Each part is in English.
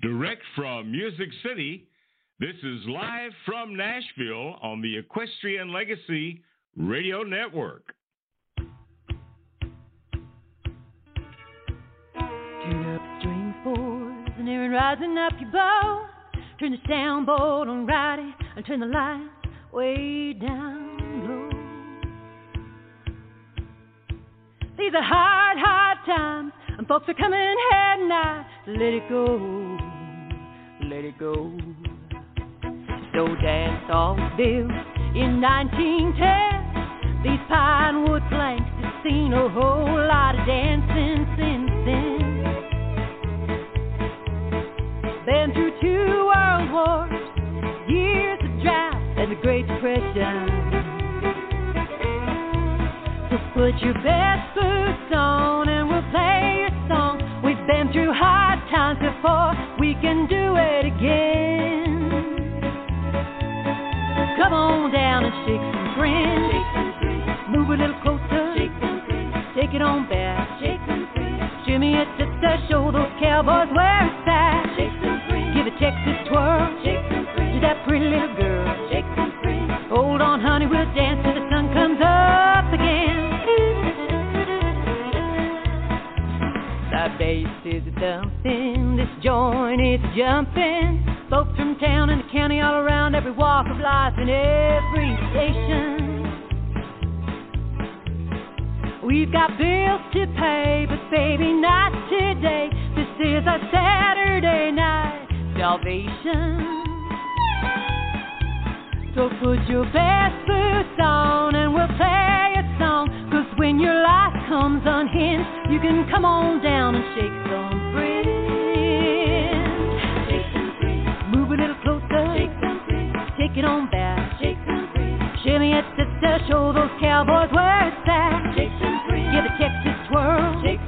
Direct from Music City, this is live from Nashville on the Equestrian Legacy Radio Network. Turn up string fours and Aaron rising up your bow. Turn the soundboard on righty and turn the lights way down low. These are hard, hard times, and folks are coming head and I Let it go let it go. So dance all built in 1910. These pine wood planks have seen a whole lot of dancing since then. Been through two world wars, years of drought, and the Great Depression. So put your best boots through hard times before, we can do it again. Come on down and shake some friends. Move a little closer. Take it on back. Jimmy, it's just to show those cowboys where it's at. Give a Texas twirl to that pretty little girl. Hold on, honey, we'll dance till the sun comes up again. The thumping, this joint is jumping. Folks from town and the county all around, every walk of life and every station. We've got bills to pay, but baby, not today. This is our Saturday night salvation. So put your best boots on and we'll play a song. Cause when your life comes unhinged, you can come on down and shake some. Shake those cowboys where it's at. Give a Texas twirl.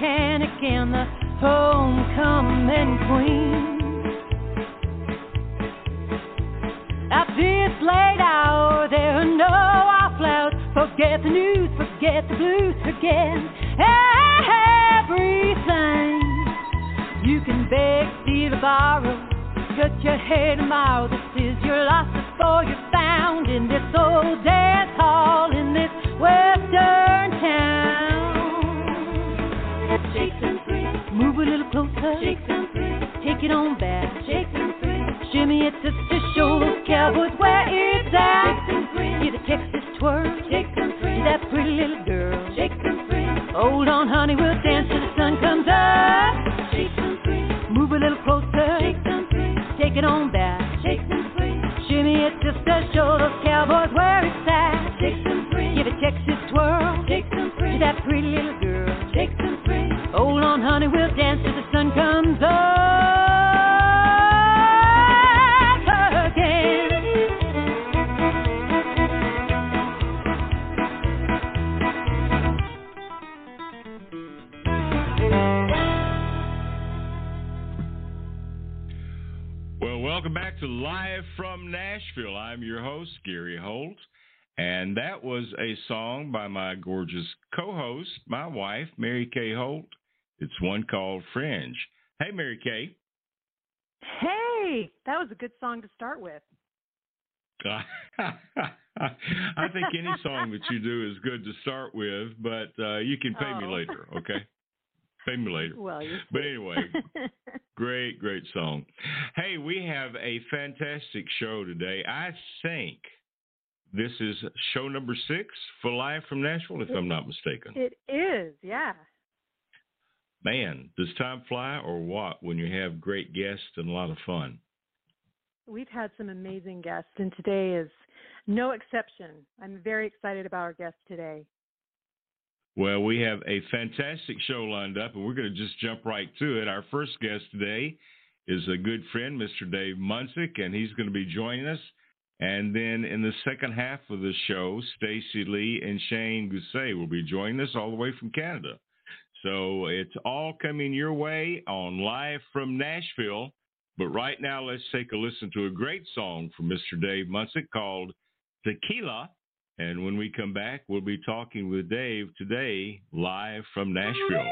Mechanic, and the homecoming queen. At this late hour, there are no off louds. Forget the news, forget the blues, forget everything. You can beg, steal, or borrow. Cut your hair tomorrow. This is your life before you're found in this old dance a little closer. Shake some free. Take it on back. Shake some free. Shimmy it just to show those cowboys where it's at. Shake some free. Give a Texas twirl. Shake some free. That pretty little girl. Shake some free. Hold on, honey, we'll dance till the sun comes up. Shake some free. Move a little closer. Shake some free. Take it on back. Shake some free. Shimmy it just to show those cowboys where it's at. We'll dance till the sun comes up again. Well, welcome back to Live from Nashville. I'm your host, Gary Holt. And that was a song by my gorgeous co host, my wife, Mary Kaye Holt. It's one called Fringe. Hey, Mary Kaye. Hey, that was a good song to start with. I think any song that you do is good to start with, but uh, you can pay me Oh. later, okay? Pay me later. Well, But anyway, great, great song. Hey, we have a fantastic show today. I think this is show number six for Live from Nashville, if I'm not mistaken. it is, yeah. Man, does time fly or what when you have great guests and a lot of fun? We've had some amazing guests, and today is no exception. I'm very excited about our guest today. Well, we have a fantastic show lined up, and we're going to just jump right to it. Our first guest today is a good friend, Mr. Dave Munsick, and he's going to be joining us. And then in the second half of the show, Stacey Lee and Shane Guse will be joining us all the way from Canada. So it's all coming your way on Live from Nashville. But right now, let's take a listen to a great song from Mr. Dave Munsick called Tequila. And when we come back, we'll be talking with Dave today, live from Nashville.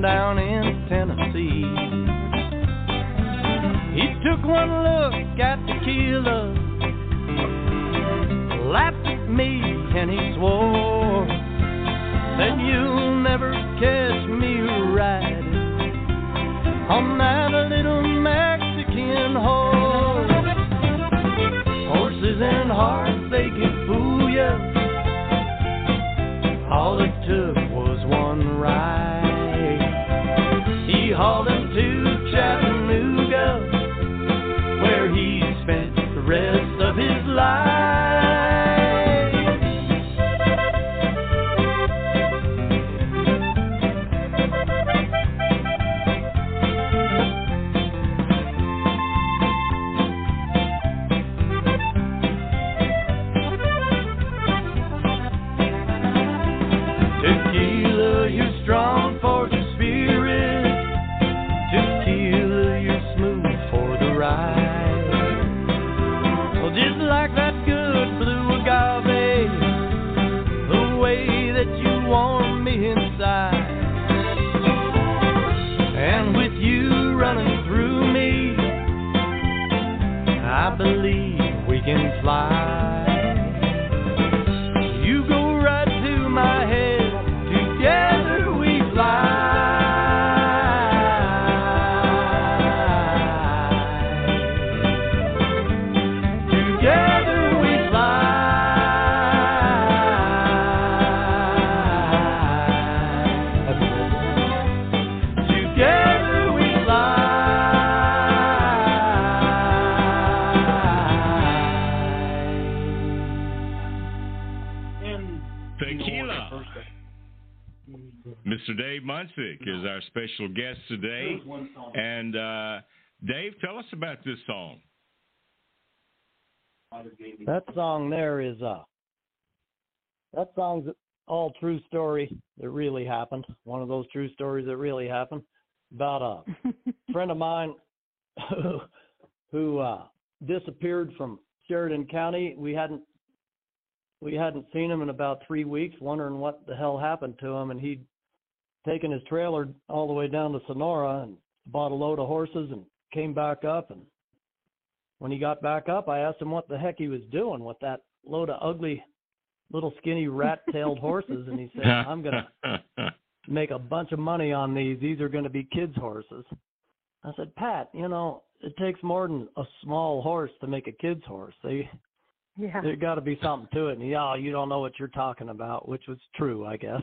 Down in Tennessee. He took one look at Tequila, laughed at me, and he swore that you'll never catch me riding on that little Mexican horse. Horses and hearts, song's all true story that really happened. One of those true stories that really happened about a friend of mine who who uh disappeared from Sheridan County. We hadn't we hadn't seen him in about three weeks, wondering what the hell happened to him, and he'd taken his trailer all the way down to Sonora and bought a load of horses and came back up and when he got back up I asked him what the heck he was doing with that load of ugly little skinny rat tailed horses and he said, I'm gonna make a bunch of money on these. These are gonna be kids' horses. I said, Pat, you know, it takes more than a small horse to make a kid's horse. They Yeah. There got to be something to it. And yeah, oh, you don't know what you're talking about, which was true, I guess.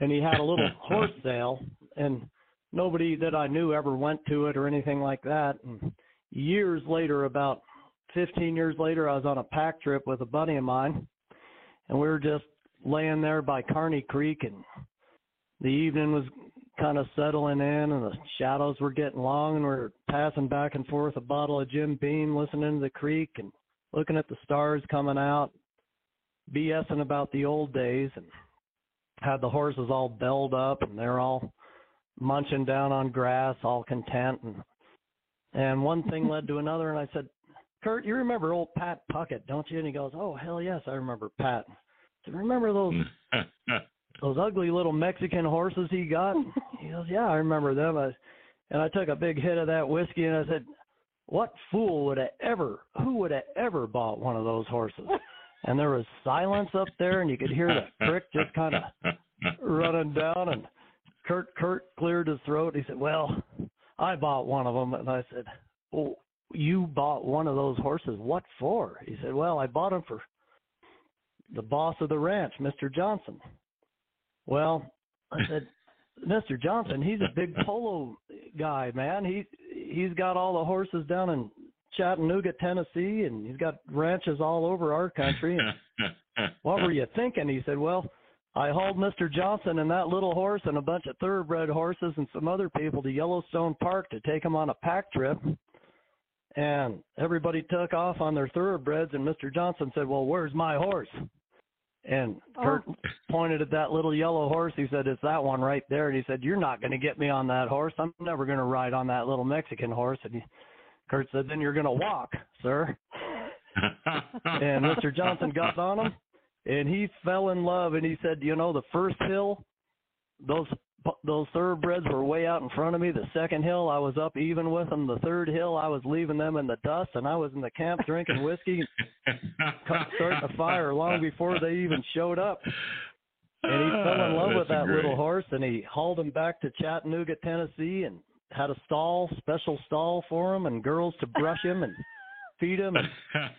And he had a little horse sale, and nobody that I knew ever went to it or anything like that. And years later, about 15 years later, I was on a pack trip with a buddy of mine, and we were just laying there by Kearney Creek, and the evening was kind of settling in, and the shadows were getting long, and we are passing back and forth a bottle of Jim Beam, listening to the creek, and looking at the stars coming out, BSing about the old days, and had the horses all belled up, and they're all munching down on grass, all content, and and one thing led to another, and I said, Kurt, you remember old Pat Puckett, don't you? And he goes, Oh hell yes, I remember Pat. I said, Remember those those ugly little Mexican horses he got? he goes, Yeah, I remember them. I, and I took a big hit of that whiskey, and I said, What fool would have ever, who would have ever bought one of those horses? And there was silence up there, and you could hear the crick just kind of running down. And Kurt, Kurt cleared his throat. He said, "Well, I bought one of them." And I said, "Oh, you bought one of those horses? What for?" He said, "Well, I bought them for the boss of the ranch, Mr. Johnson." Well, I said, Mr. Johnson, he's a big polo guy, man. He he's got all the horses down in Chattanooga, Tennessee, and he's got ranches all over our country. And what were you thinking? He said, Well, I hauled Mr. Johnson and that little horse and a bunch of thoroughbred horses and some other people to Yellowstone Park to take them on a pack trip. And everybody took off on their thoroughbreds, and Mr. Johnson said, Well, where's my horse? And oh. Kurt oh. pointed at that little yellow horse. He said, It's that one right there. And he said, You're not going to get me on that horse. I'm never going to ride on that little Mexican horse. And he, Kurt said, Then you're going to walk, sir. and Mr. Johnson got on him and he fell in love and he said, You know, the first hill, those those thoroughbreds were way out in front of me. The second hill, I was up even with them. The third hill, I was leaving them in the dust, and I was in the camp drinking whiskey, starting a fire long before they even showed up. And he fell in ah, love with that great. little horse, and he hauled him back to Chattanooga, Tennessee, and had a stall, special stall for him, and girls to brush him and feed him, and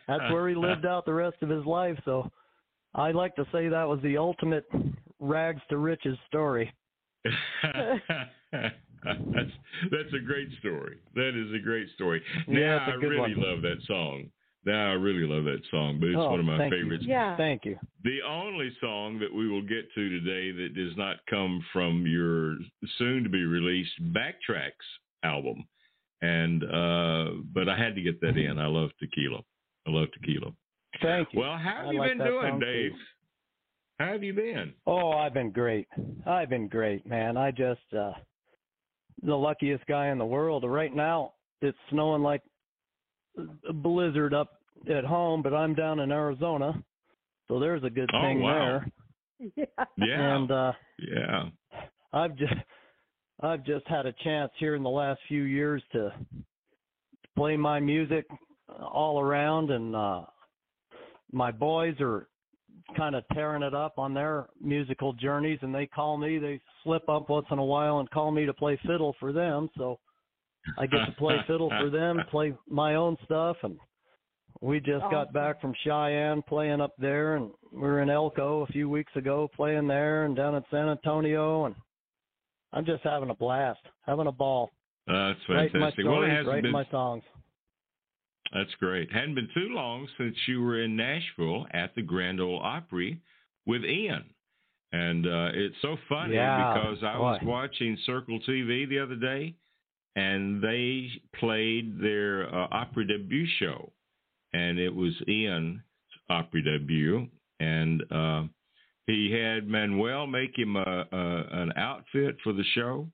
that's where he lived out the rest of his life. So I like to say that was the ultimate rags to riches story. That's that's a great story. That is a great story. Yeah, now I really one. love that song. Now I really love that song, but it's oh, one of my thank favorites. You. Yeah. Thank you. The only song that we will get to today that does not come from your soon to be released Backtracks album. And uh but I had to get that in. I love tequila. I love tequila. Thank you. Well, how have I you like been doing, Dave? Too. How have you been? Oh, I've been great. I've been great, man. I just uh the luckiest guy in the world. Right now, it's snowing like a blizzard up at home, but I'm down in Arizona, so there's a good oh, thing wow. there. Yeah. Yeah. And uh yeah. I've just I've just had a chance here in the last few years to play my music all around and uh my boys are kind of tearing it up on their musical journeys and they call me they slip up once in a while and call me to play fiddle for them so i get to play fiddle for them play my own stuff and we just awesome. got back from cheyenne playing up there and we were in elko a few weeks ago playing there and down in san antonio and i'm just having a blast having a ball that's writing my fantastic. stories, well, it hasn't writing been my songs That's great. Hadn't been too long since you were in Nashville at the Grand Ole Opry with Ian. And uh, it's so funny yeah, because I boy. was watching Circle TV the other day, and they played their uh, Opry debut show, and it was Ian's Opry debut, and uh, he had Manuel make him a, a, an outfit for the show,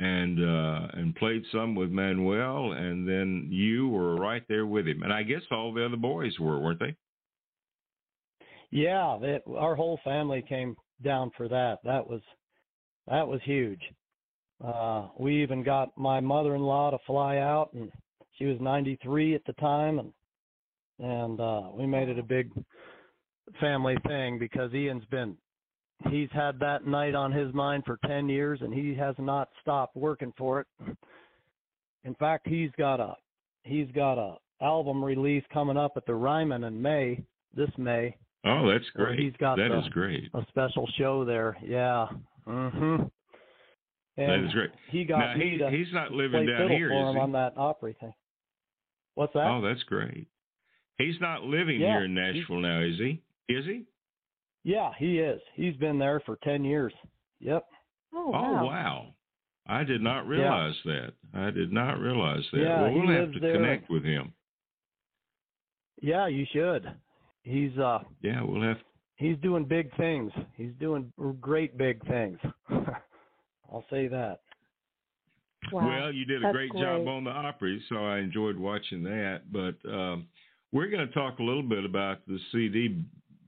and uh, and played some with Manuel, and then you were right there with him, and I guess all the other boys were, weren't they? Yeah, it, our whole family came down for that. That was that was huge. Uh, we even got my mother-in-law to fly out, and she was 93 at the time, and and uh, we made it a big family thing because Ian's been he's had that night on his mind for 10 years and he has not stopped working for it. In fact, he's got a he's got a album release coming up at the Ryman in May, this May. Oh, that's great. He's got That the- is great. a special show there. Yeah. Mhm. That And great. he got Now me he to he's not living down here, for is him he? on that Opry thing. What's that? Oh, that's great. He's not living Yeah, here in Nashville now, is he? Is he? Yeah, he is. He's been there for ten years. Yep. Oh, wow. Oh wow. wow. I did not realize that. I did not realize that. Yeah, well, we'll have to there. connect with him. Yeah, you should. He's uh Yeah, we'll have. he's doing big things. He's doing great big things. I'll say that. Wow. Well, you did a That's great, job on the Opry, so I enjoyed watching that. But um, we're going to talk a little bit about the CD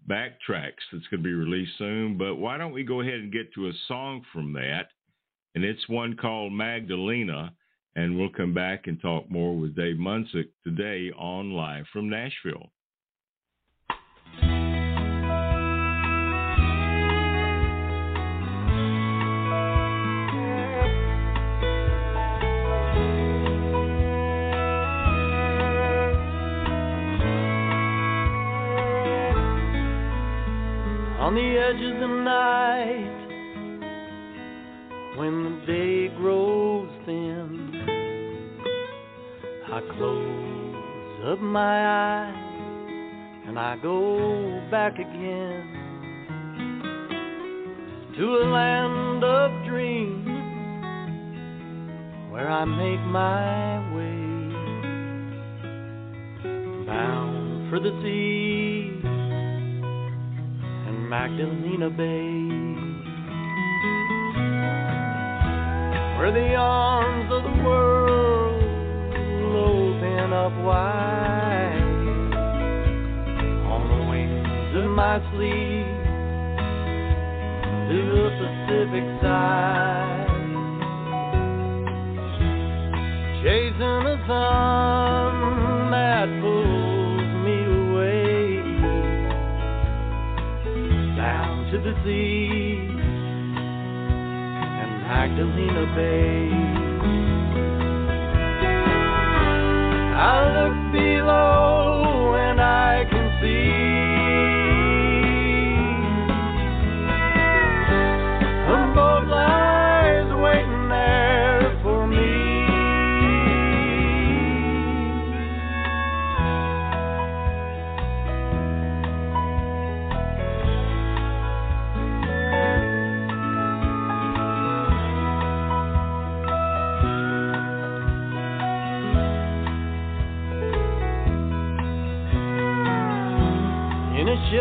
backtracks that's going to be released soon. But why don't we go ahead and get to a song from that? And it's one called Magdalena. And we'll come back and talk more with Dave Munsick today on Live from Nashville. On the edge of the night, when the day grows thin, I close up my eyes and I go back again to a land of dreams where I make my way bound for the sea Magdalena Bay, where the arms of the world open up wide. On the wings of my sleep to the Pacific side, chasing a sun that pulls the sea and Magdalena Bay. I look below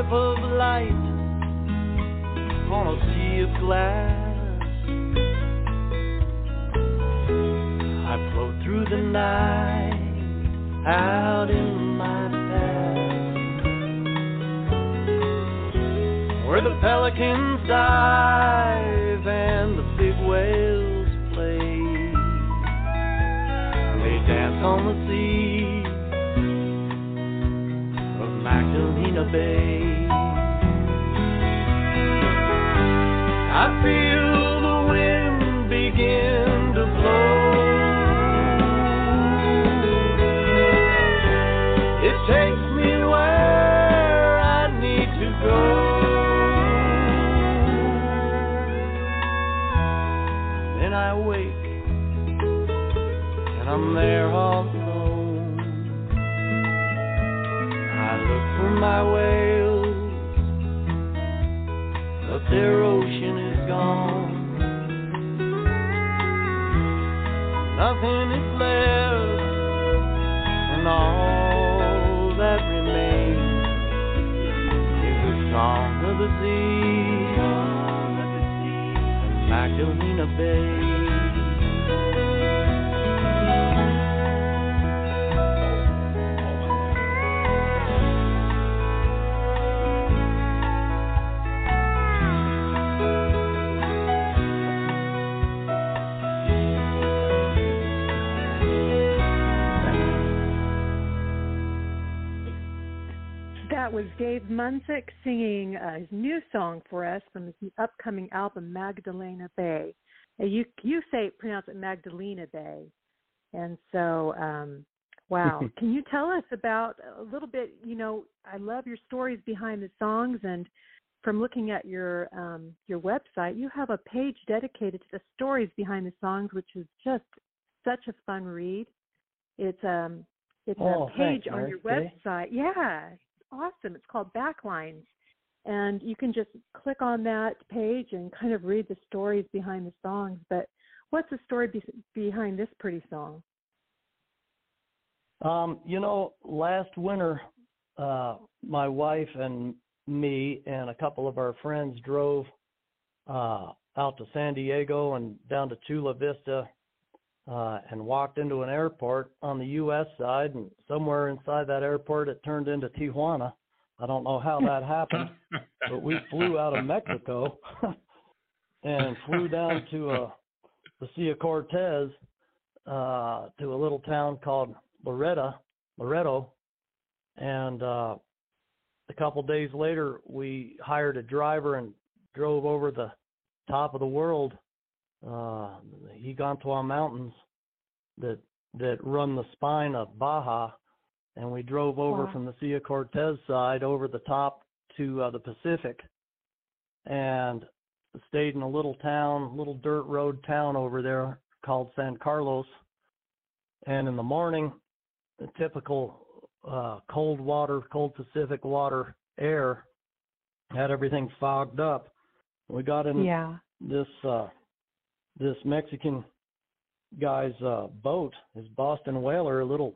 ship of light on a sea of glass. I float through the night out in my past, where the pelicans dive and the big whales play. They dance on the sea of Magdalena Bay. I feel the wind begin was Dave Munsick singing his new song for us from his upcoming album Magdalena Bay. You you say pronounce it Magdalena Bay, and so um, Wow. Can you tell us about a little bit, you know, I love your stories behind the songs and from looking at your um your website, you have a page dedicated to the stories behind the songs which is just such a fun read. It's um it's oh, a page thanks, on your website. Yeah. It's awesome. It's called Backlines. And you can just click on that page and kind of read the stories behind the songs. But what's the story be- behind this pretty song? Um, you know, last winter, uh, my wife and me and a couple of our friends drove uh, out to San Diego and down to Chula Vista uh, and walked into an airport on the U.S. side, and somewhere inside that airport, it turned into Tijuana. I don't know how that happened, but we flew out of Mexico and flew down to uh, the Sea of Cortez uh, to a little town called Loretta, Loreto, and uh, a couple days later, we hired a driver and drove over the top of the world, uh, the Giganta Mountains, that that run the spine of Baja, and we drove over Wow. from the Sea Cortez side over the top to uh, the Pacific, and stayed in a little town, little dirt road town over there called San Carlos. And in the morning, the typical uh, cold water, cold Pacific water air had everything fogged up. We got in Yeah. this uh, this Mexican guy's uh, boat, his Boston whaler, a little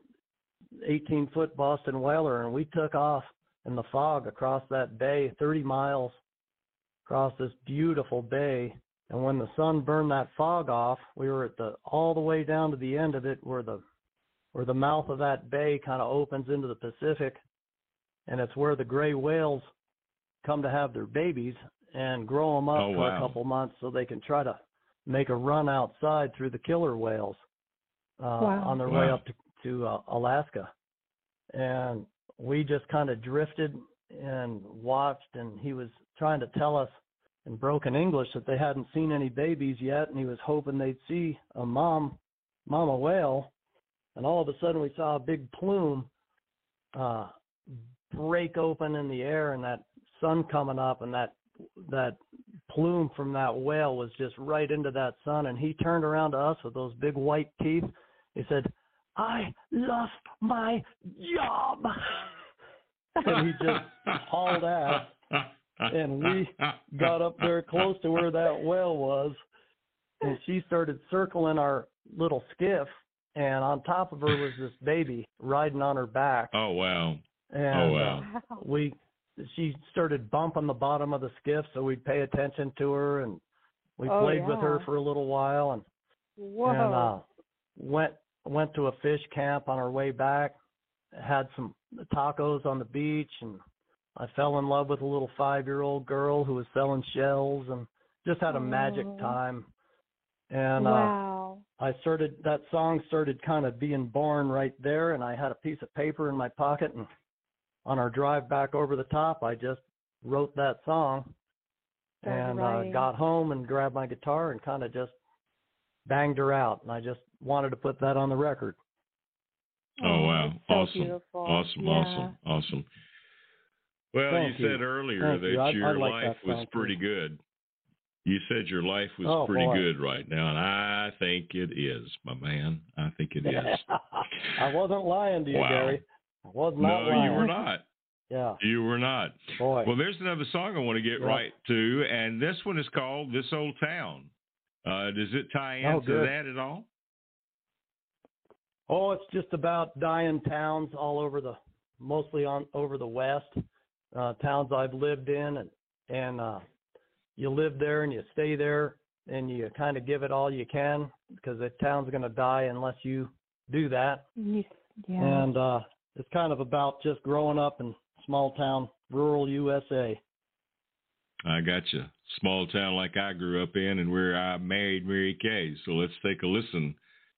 18 foot Boston whaler, and we took off in the fog across that bay, 30 miles across this beautiful bay. And when the sun burned that fog off, we were at the all the way down to the end of it, where the where the mouth of that bay kind of opens into the Pacific, and it's where the gray whales come to have their babies and grow them up Oh, for wow. a couple months so they can try to make a run outside through the killer whales uh, Wow. on their way up to, to uh, Alaska. And we just kind of drifted and watched, and he was trying to tell us in broken English that they hadn't seen any babies yet, and he was hoping they'd see a mom, mama whale. And all of a sudden, we saw a big plume uh, break open in the air, and that sun coming up, and that that plume from that whale was just right into that sun. And he turned around to us with those big white teeth. He said, "I lost my job," and he just hauled ass. and we got up there close to where that whale was, and she started circling our little skiff. And on top of her was this baby riding on her back. Oh wow. And Oh, wow. uh, we she started bumping the bottom of the skiff so we'd pay attention to her and we Oh, played with her for a little while and Whoa. and uh went went to a fish camp on our way back had some tacos on the beach and I fell in love with a little 5-year-old girl who was selling shells and just had a magic time. And uh. I started that song started kind of being born right there and I had a piece of paper in my pocket and on our drive back over the top I just wrote that song. Started and uh, got home and grabbed my guitar and kind of just banged her out and I just wanted to put that on the record. Oh wow. so awesome. beautiful. Awesome, Yeah. awesome, awesome. Well, Thank you you. said earlier Thank that you. I- I your like life that was pretty good. You said your life was Oh, pretty boy. good right now, and I think it is, my man. I think it is. I wasn't lying to you, Wow. Gary. I was not no, lying. you were not. Yeah. You were not. Boy. Well, there's another song I want to get Yep. right to, and this one is called "This Old Town." Uh, does it tie Oh, into good. that at all? Oh, it's just about dying towns all over the, mostly on over the west, uh, towns I've lived in, and and uh, you live there and you stay there and you kind of give it all you can because the town's going to die unless you do that. Yeah. And uh, it's kind of about just growing up in small town, rural USA. I got you. Small town like I grew up in, and where I married Mary Kay. So let's take a listen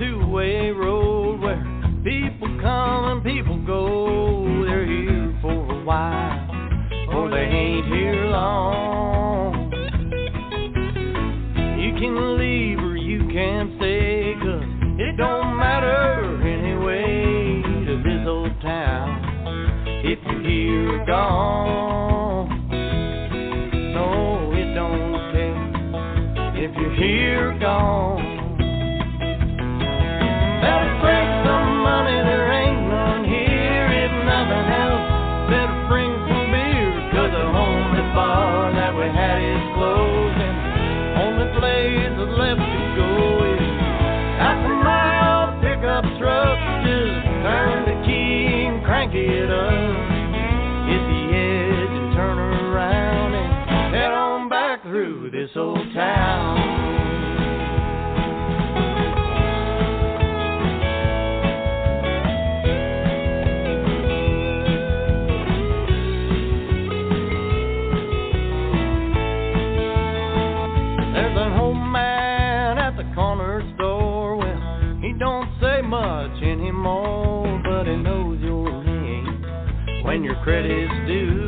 two-way road where people come and people go. They're here for a while, or they ain't here long. You can leave or you can stay, cause it don't matter anyway to this old town. If you're here or gone, no, it don't. If you're here or gone, he don't say much anymore, but he knows your name when your credit's due.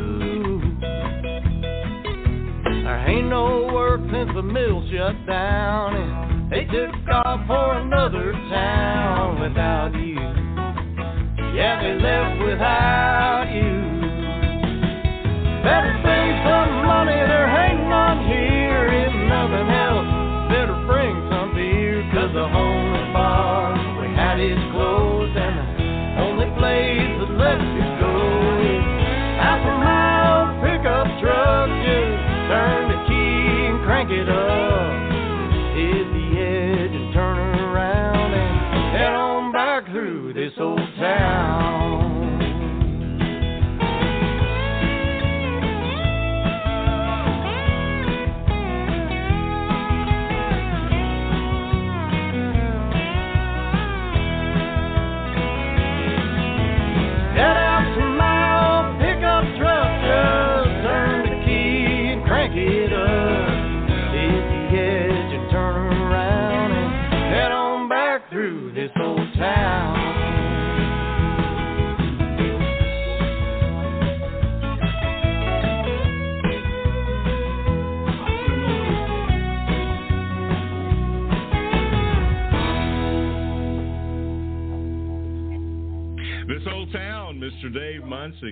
There ain't no work since the mill shut down, and they took off for another town without you. Yeah, they left without you. Better bring some money, there ain't none here. If nothing else, better bring some beer. Cause the only bar we had is closed, and the only place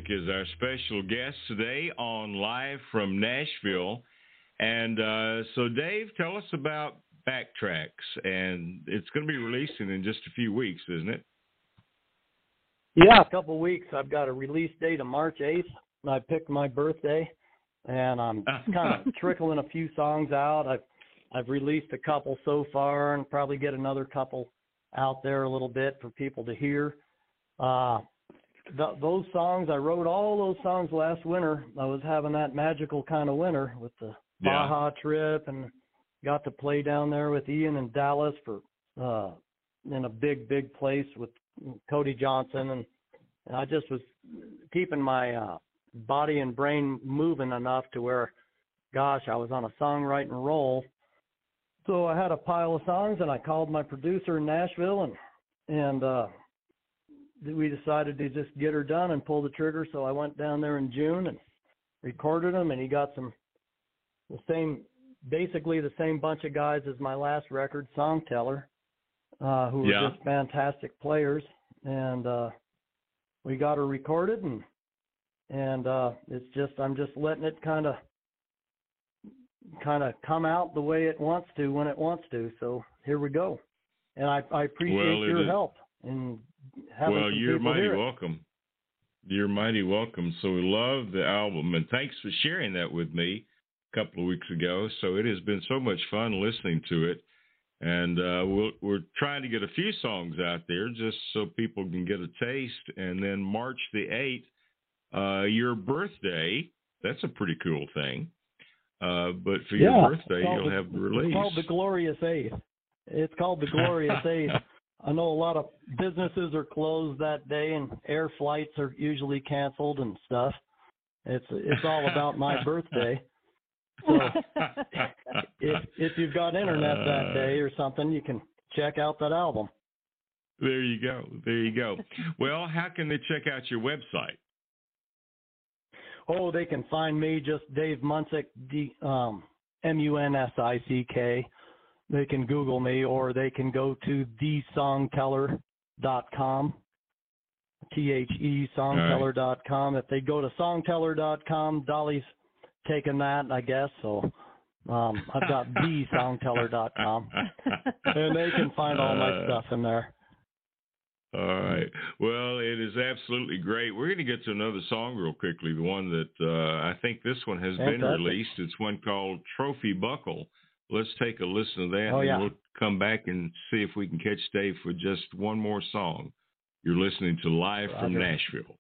Munsick is our special guest today on Live from Nashville. And uh, so, Dave, tell us about Backtracks. And it's going to be releasing in just a few weeks, isn't it? Yeah, a couple weeks. I've got a release date of March 8th. I picked my birthday, and I'm kind of trickling a few songs out. I've I've released a couple so far, and probably get another couple out there a little bit for people to hear. Uh, th- those songs I wrote all those songs last winter. I was having that magical kind of winter with the Yeah. Baja trip, and got to play down there with Ian in Dallas for uh, in a big big place with Cody Johnson, and, and I just was keeping my uh, body and brain moving enough to where, gosh, I was on a songwriting roll. So I had a pile of songs, and I called my producer in Nashville, and and uh, we decided to just get her done and pull the trigger. So I went down there in June and recorded them, and he got some the same, basically the same bunch of guys as my last record, Songteller, uh, who were Yeah. just fantastic players, and uh, we got her recorded, and and uh, it's just I'm just letting it kind of kind of come out the way it wants to when it wants to. So here we go, and I I appreciate Well, your is- help in well, you're mighty welcome. You're mighty welcome. So we love the album, and thanks for sharing that with me a couple of weeks ago. So it has been so much fun listening to it, and uh, we'll, we're trying to get a few songs out there just so people can get a taste. And then March the eighth, uh, your birthday. That's a pretty cool thing. Uh, but for yeah, your birthday, you'll the, have the release. It's called the Glorious Eighth. It's called the Glorious Eighth. I know a lot of businesses are closed that day, and air flights are usually canceled and stuff. It's it's all about my birthday. So if if you've got internet that day or something, you can check out that album. There you go. There you go. Well, how can they check out your website? Oh, they can find me just Dave Munsick, D, um, M U N S I C K. They can Google me, or they can go to thesongteller.com. T H E songteller.com. If they go to songteller.com, Dolly's taken that, I guess. So um, I've got thesongteller.com, and they can find all my Uh, stuff in there. All right. Well, it is absolutely great. We're going to get to another song real quickly. The one that uh, I think this one has been released. It's one called Trophy Buckle. Let's take a listen to that, Oh, and yeah. we'll come back and see if we can catch Dave for just one more song. You're listening to Live from Nashville.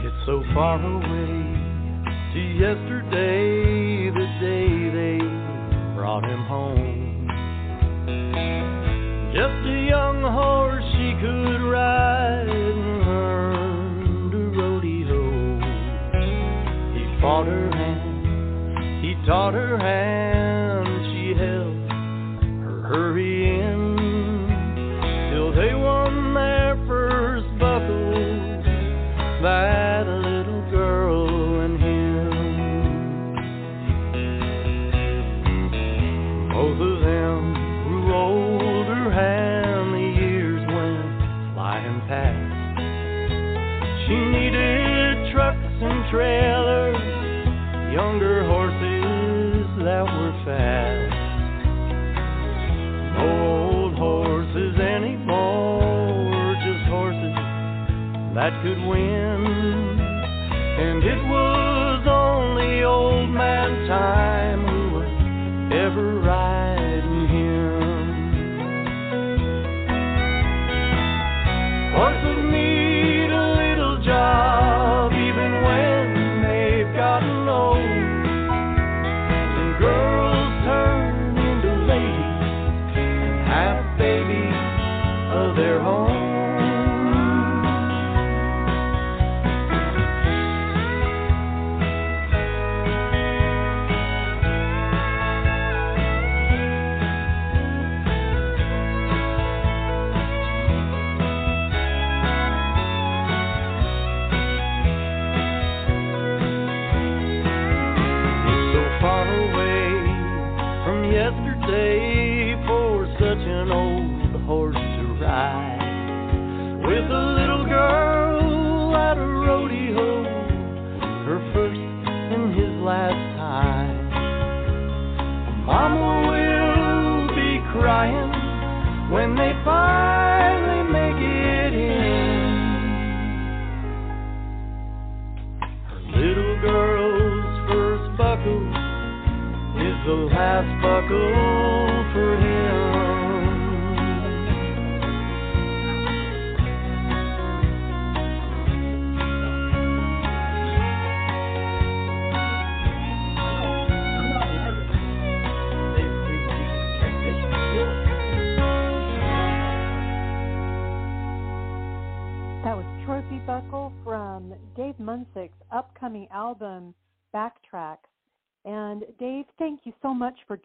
It's so far away yesterday, the day they brought him home. Just a young horse she could ride and learn to rodeo. He fought her hand, he taught her hand, could win.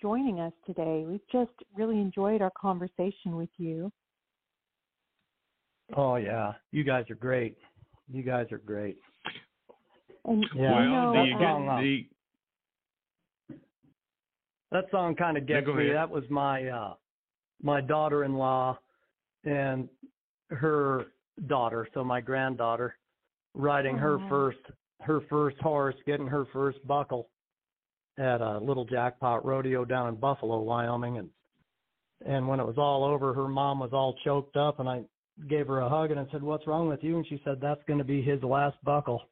Joining us today. We've just really enjoyed our conversation with you. Oh yeah, you guys are great. You guys are great. And Yeah. you know, do you song, get uh, the That song kind of gets go me. ahead. That was my uh my daughter-in-law and her daughter, so my granddaughter, riding her Aw. first her first horse, getting her first buckle at a little jackpot rodeo down in Buffalo, Wyoming, and and when it was all over, her mom was all choked up, and I gave her a hug and I said, "What's wrong with you?" And she said, "That's going to be his last buckle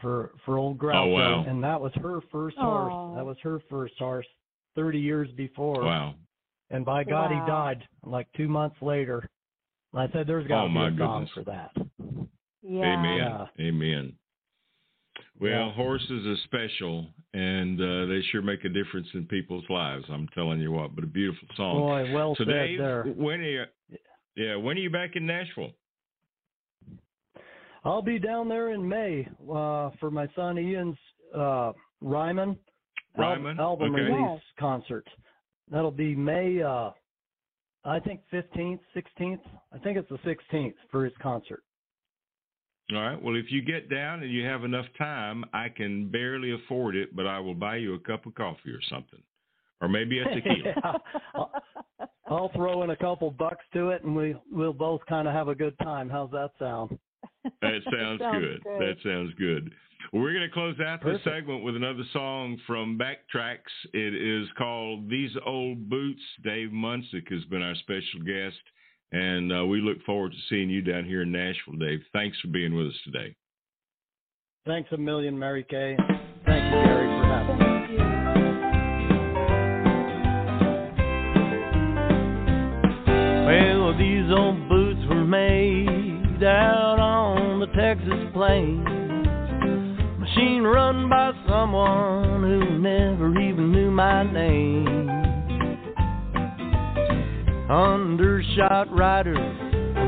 for for old Groucho." Oh, wow. And that was her first Aw. horse. That was her first horse, thirty years before. Wow. And by God, Wow. he died like two months later. And I said, "There's got Oh, to be my a song goodness. for that." Yeah. Amen. Yeah. Amen. Well, Yeah. horses are special, and uh, they sure make a difference in people's lives. I'm telling you what. But a beautiful song. Boy, well so, said Dave, there. when are you? Yeah, when are you back in Nashville? I'll be down there in May uh, for my son Ian's uh, Ryman, Ryman? album Okay. release concert. That'll be May, uh, I think 15th, 16th. I think it's the 16th for his concert. All right. Well, if you get down and you have enough time, I can barely afford it, but I will buy you a cup of coffee or something, or maybe a tequila. Yeah. I'll, I'll throw in a couple bucks to it, and we we'll both kind of have a good time. How's that sound? That sounds, good. That sounds good. Well, we're going to close out this Perfect. segment with another song from Backtracks. It is called These Old Boots. Dave Munsick has been our special guest, and uh, we look forward to seeing you down here in Nashville, Dave. Thanks for being with us today. Thanks a million, Mary Kaye. Thank you, Gary, for having me. Well, these old boots were made out on the Texas plains. Machine run by someone who never even knew my name. Undershot rider,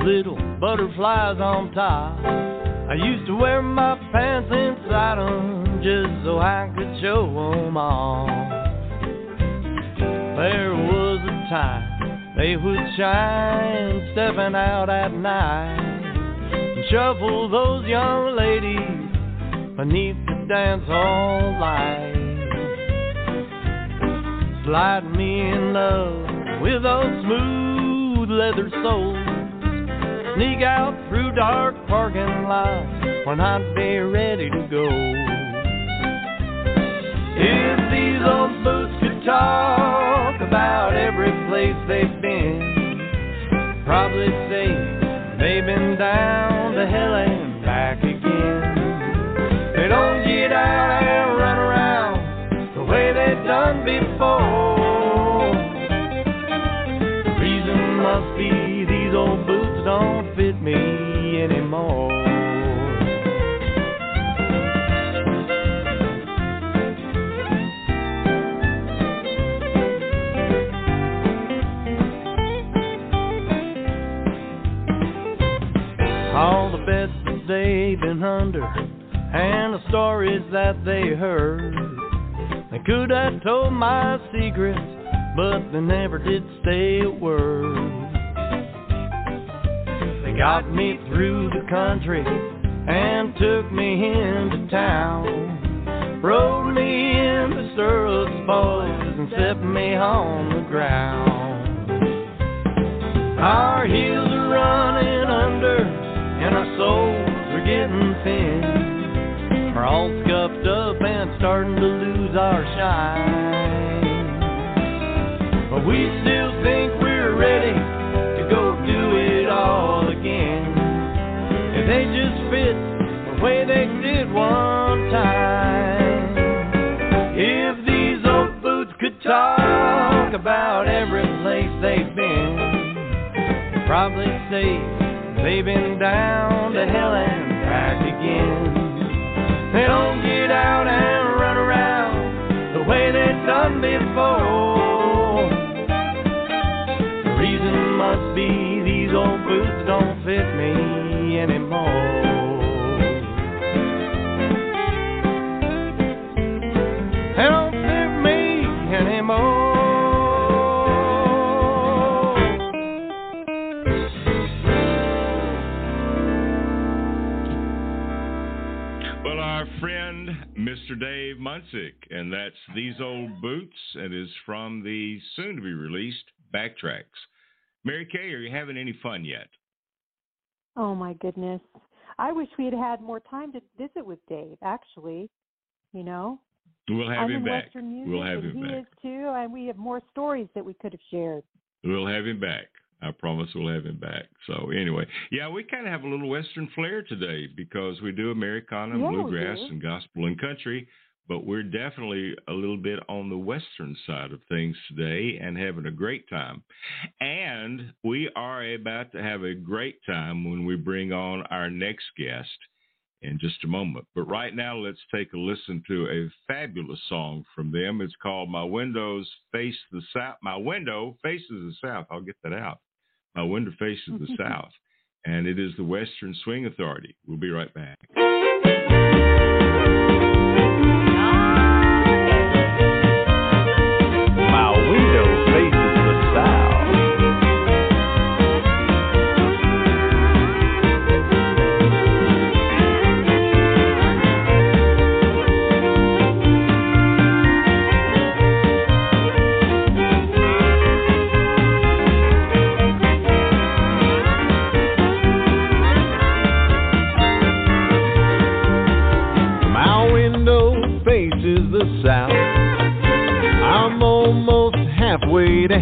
little butterflies on top. I used to wear my pants inside 'em just so I could show 'em off. There was a time they would shine, stepping out at night, and shuffle those young ladies beneath the dance hall lights. Slide me in love with those smooth leather soles. Sneak out through dark parking lots when I'd be ready to go. If these old boots could talk about every place they've been, probably say they've been down to hell and back again. They don't get out and run around the way they've done before. Don't fit me anymore. all the beds that they've been under and the stories that they heard. They could have told my secrets, but they never did say a word. Got me through the country and took me into town. Rode me in the stirrups, boys, and set me on the ground. Our heels are running under, and our souls are getting thin. We're all scuffed up and starting to lose our shine. But we still about every place they've been, probably say they've been down to hell and back again. They don't get out and run around the way they've done before. The reason must be these old boots don't fit me Dave Munsick, and that's These Old Boots, and is from the soon to be released Backtracks. Mary Kaye, are you having any fun yet? Oh my goodness. I wish we had had more time to visit with Dave, actually. You know? We'll have I'm him back. Western music We'll have him he back. is too, and we have more stories that we could have shared. We'll have him back. I promise we'll have him back. So anyway, yeah, we kind of have a little Western flair today because we do Americana and Yeah, bluegrass and gospel and country, but we're definitely a little bit on the Western side of things today and having a great time. And we are about to have a great time when we bring on our next guest in just a moment. But right now, let's take a listen to a fabulous song from them. It's called "My Windows Face the South." My window faces the south. I'll get that out. My window faces the south, and it is the Western Swing Authority. We'll be right back. To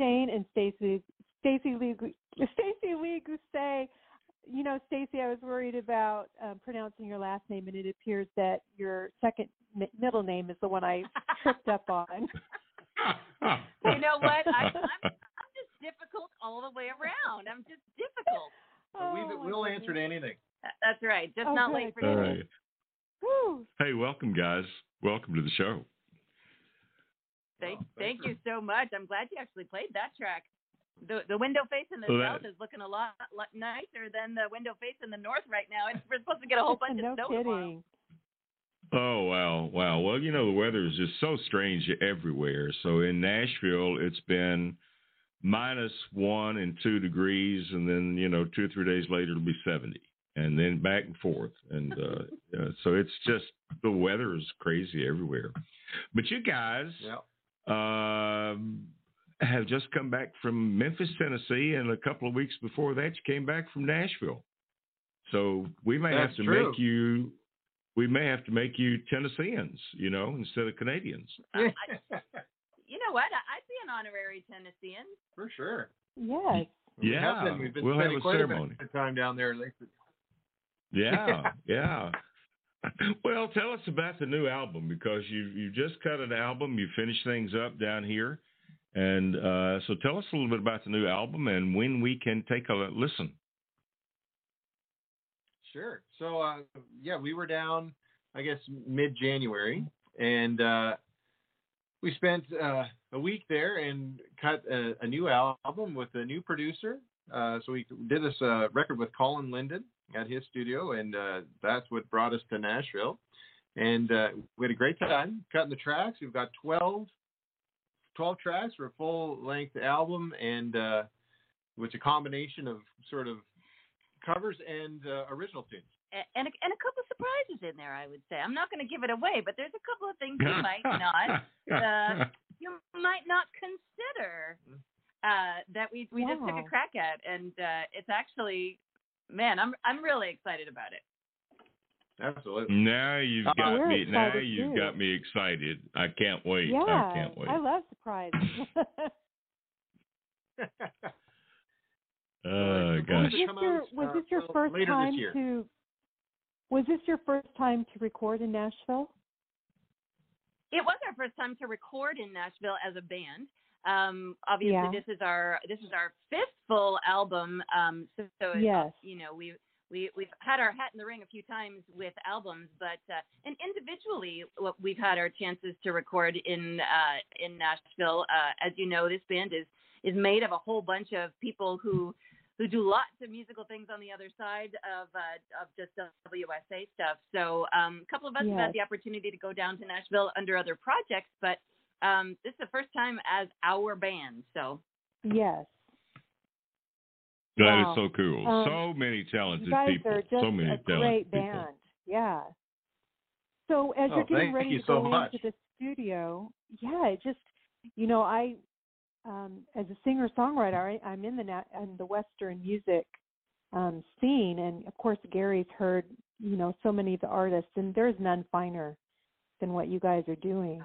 Shane and Stacey. Stacey Lee, Stacey Lee Guse. You know, Stacey, I was worried about uh, pronouncing your last name, and it appears that your second mi- middle name is the one I tripped up on. You know what? I'm, I'm, I'm just difficult all the way around. I'm just difficult. Oh, we, we'll answer to anything. That's right. Just Oh, not good. late for All dinner. right. Hey, welcome, guys. Welcome to the show. Thank, Oh, thank thanks you so much. I'm glad you actually played that track. The the window face in the Well, that- south is looking a lot, lot nicer than the window face in the north right now. It's, we're supposed to get a whole bunch no of snow tomorrow. kidding. Oh wow, wow. Well, you know the weather is just so strange everywhere. So in Nashville, it's been minus one and two degrees, and then you know two or three days later it'll be seventy, and then back and forth. And uh, yeah, so it's just the weather is crazy everywhere. But you guys Yeah. Um, have just come back from Memphis, Tennessee, and a couple of weeks before that you came back from Nashville. So we may have to true. make you we may have to make you Tennesseans, you know, instead of Canadians. Uh, I, you know what? I, I'd be an honorary Tennessean. For sure. Yes. We have Yeah, been- we've been we'll have a quite ceremony. bit of time down there lately. Yeah, yeah. Well, tell us about the new album because you you just cut an album, you finished things up down here, And uh, so tell us a little bit about the new album and when we can take a listen. Sure. So uh, yeah, we were down, I guess, mid January, and uh, we spent uh, a week there and cut a, a, new album with a new producer. Uh, so we did this uh, record with Colin Linden at his studio, and uh, that's what brought us to Nashville. And we had a great time cutting the tracks. We've got 12, 12 tracks for a full length album, and it's a combination of sort of covers and uh, original tunes. And a, and a couple surprises in there, I would say. I'm not going to give it away, but there's a couple of things you might not uh, you might not consider uh, that we we just took a crack at, and uh, it's actually, man, I'm I'm really excited about it. Absolutely. Now you've uh, got me. Now you've too. got me excited. I can't wait. Yeah, I can't wait. I love surprises. Oh gosh. Was this your, was this your uh, first time to? Was this your first time to record in Nashville? It was our first time to record in Nashville as a band. Um, obviously, yeah. this is our this is our fifth full album. Um, so, so yes. you know we we we've had our hat in the ring a few times with albums, but uh, and individually we've had our chances to record in uh, in Nashville. Uh, as you know, this band is is made of a whole bunch of people who who do lots of musical things on the other side of uh, of just WSA stuff. So um, a couple of us yes. have had the opportunity to go down to Nashville under other projects, but um, this is the first time as our band. So yes. That wow. is so cool. Um, so many talented you guys people. Are just so many a talented great band. Yeah. So as oh, you're getting ready you to so go much. into the studio, yeah, it just you know I um, as a singer songwriter, I, am in the nat- in the Western music um, scene, and of course Gary's heard you know so many of the artists, and there's none finer than what you guys are doing.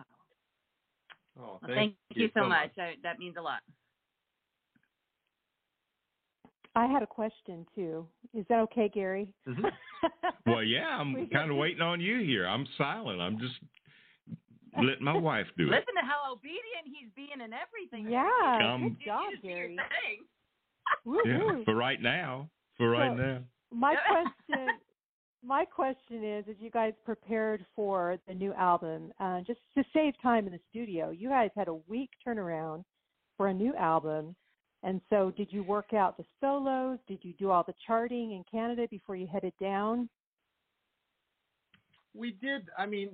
Oh, thank, thank you, you, so much. much. I, that means a lot. I had a question too. Is that okay, Gary? Mm-hmm. well, yeah, I'm kind of waiting on you here. I'm silent. I'm just let my wife do it. Listen to how obedient he's being and everything. Yeah, um, good job, Gary. yeah, for right now. For right so, now. My question, my question is: As you guys prepared for the new album, uh, just to save time in the studio, you guys had a week turnaround for a new album. And so, did you work out the solos? Did you do all the charting in Canada before you headed down? We did. I mean,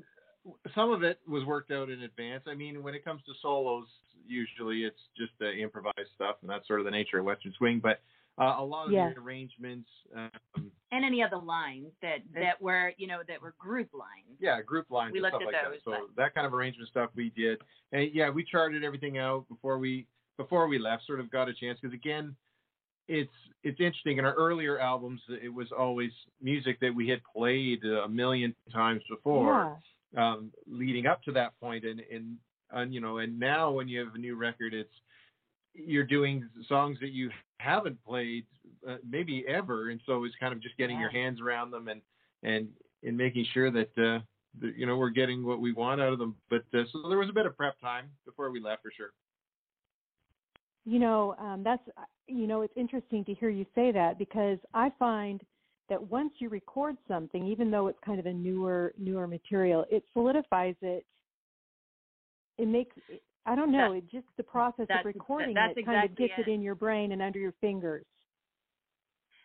some of it was worked out in advance. I mean, when it comes to solos, usually it's just the improvised stuff, and that's sort of the nature of Western swing. But uh, a lot of yes. the arrangements um, and any other lines that that were you know that were group lines. Yeah, group lines. We looked at like those. That. So that kind of arrangement stuff we did, and yeah, we charted everything out before we before we left. Sort of got a chance because again, it's it's interesting. In our earlier albums, it was always music that we had played a million times before. Yeah um, leading up to that point, and and and you know, and now when you have a new record, it's you're doing songs that you haven't played uh, maybe ever, and so it's kind of just getting yeah. your hands around them and and and making sure that. Uh, that, you know we're getting what we want out of them, but uh, so there was a bit of prep time before we left for sure. You know, um, that's you know, it's interesting to hear you say that because I find that once you record something, even though it's kind of a newer newer material, it solidifies it. It makes I don't know, it just the process of recording it exactly kind of gets it. it in your brain and under your fingers.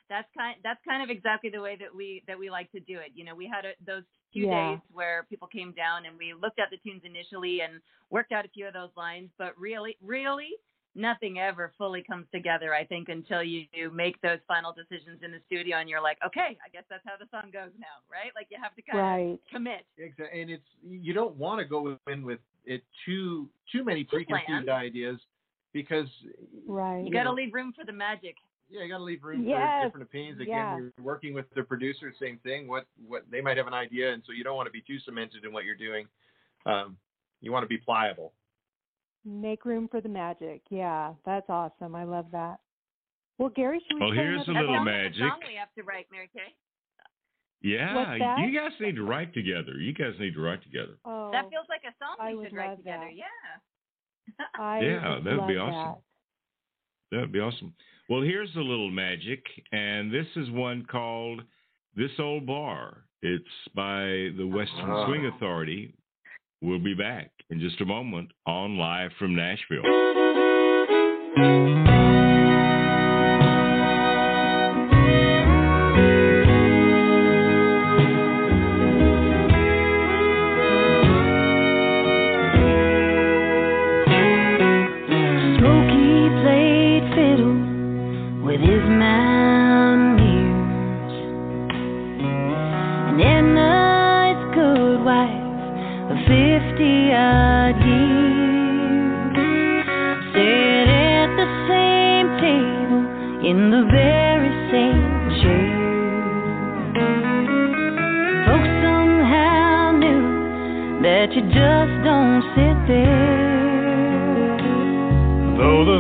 That's kind that's kind of exactly the way that we that we like to do it. You know, we had a, those few yeah. days where people came down and we looked at the tunes initially and worked out a few of those lines, but really really nothing ever fully comes together, I think, until you, you make those final decisions in the studio and you're like, okay, I guess that's how the song goes now, right? Like you have to kind right. of commit. Exactly, and it's you don't want to go in with it too too many preconceived ideas because right. you, you got to leave room for the magic. Yeah, you got to leave room yes. for different opinions. Again, yeah. you're working with the producer, same thing. What what they might have an idea, and so you don't want to be too cemented in what you're doing. Um, you want to be pliable. Make room for the magic. Yeah, that's awesome. I love that. Well, Gary, should we Well, here's a little song? magic. Song we have to write, Mary Kaye. Yeah, you guys need to write together. You guys need to write together. Oh, That feels like a song I we would should write together. that. Yeah. I Yeah, just that'd be awesome. That'd be awesome. Well, here's a little magic, and this is one called This Old Bar. It's by the Western Ah. Swing Authority. We'll be back in just a moment on Live from Nashville.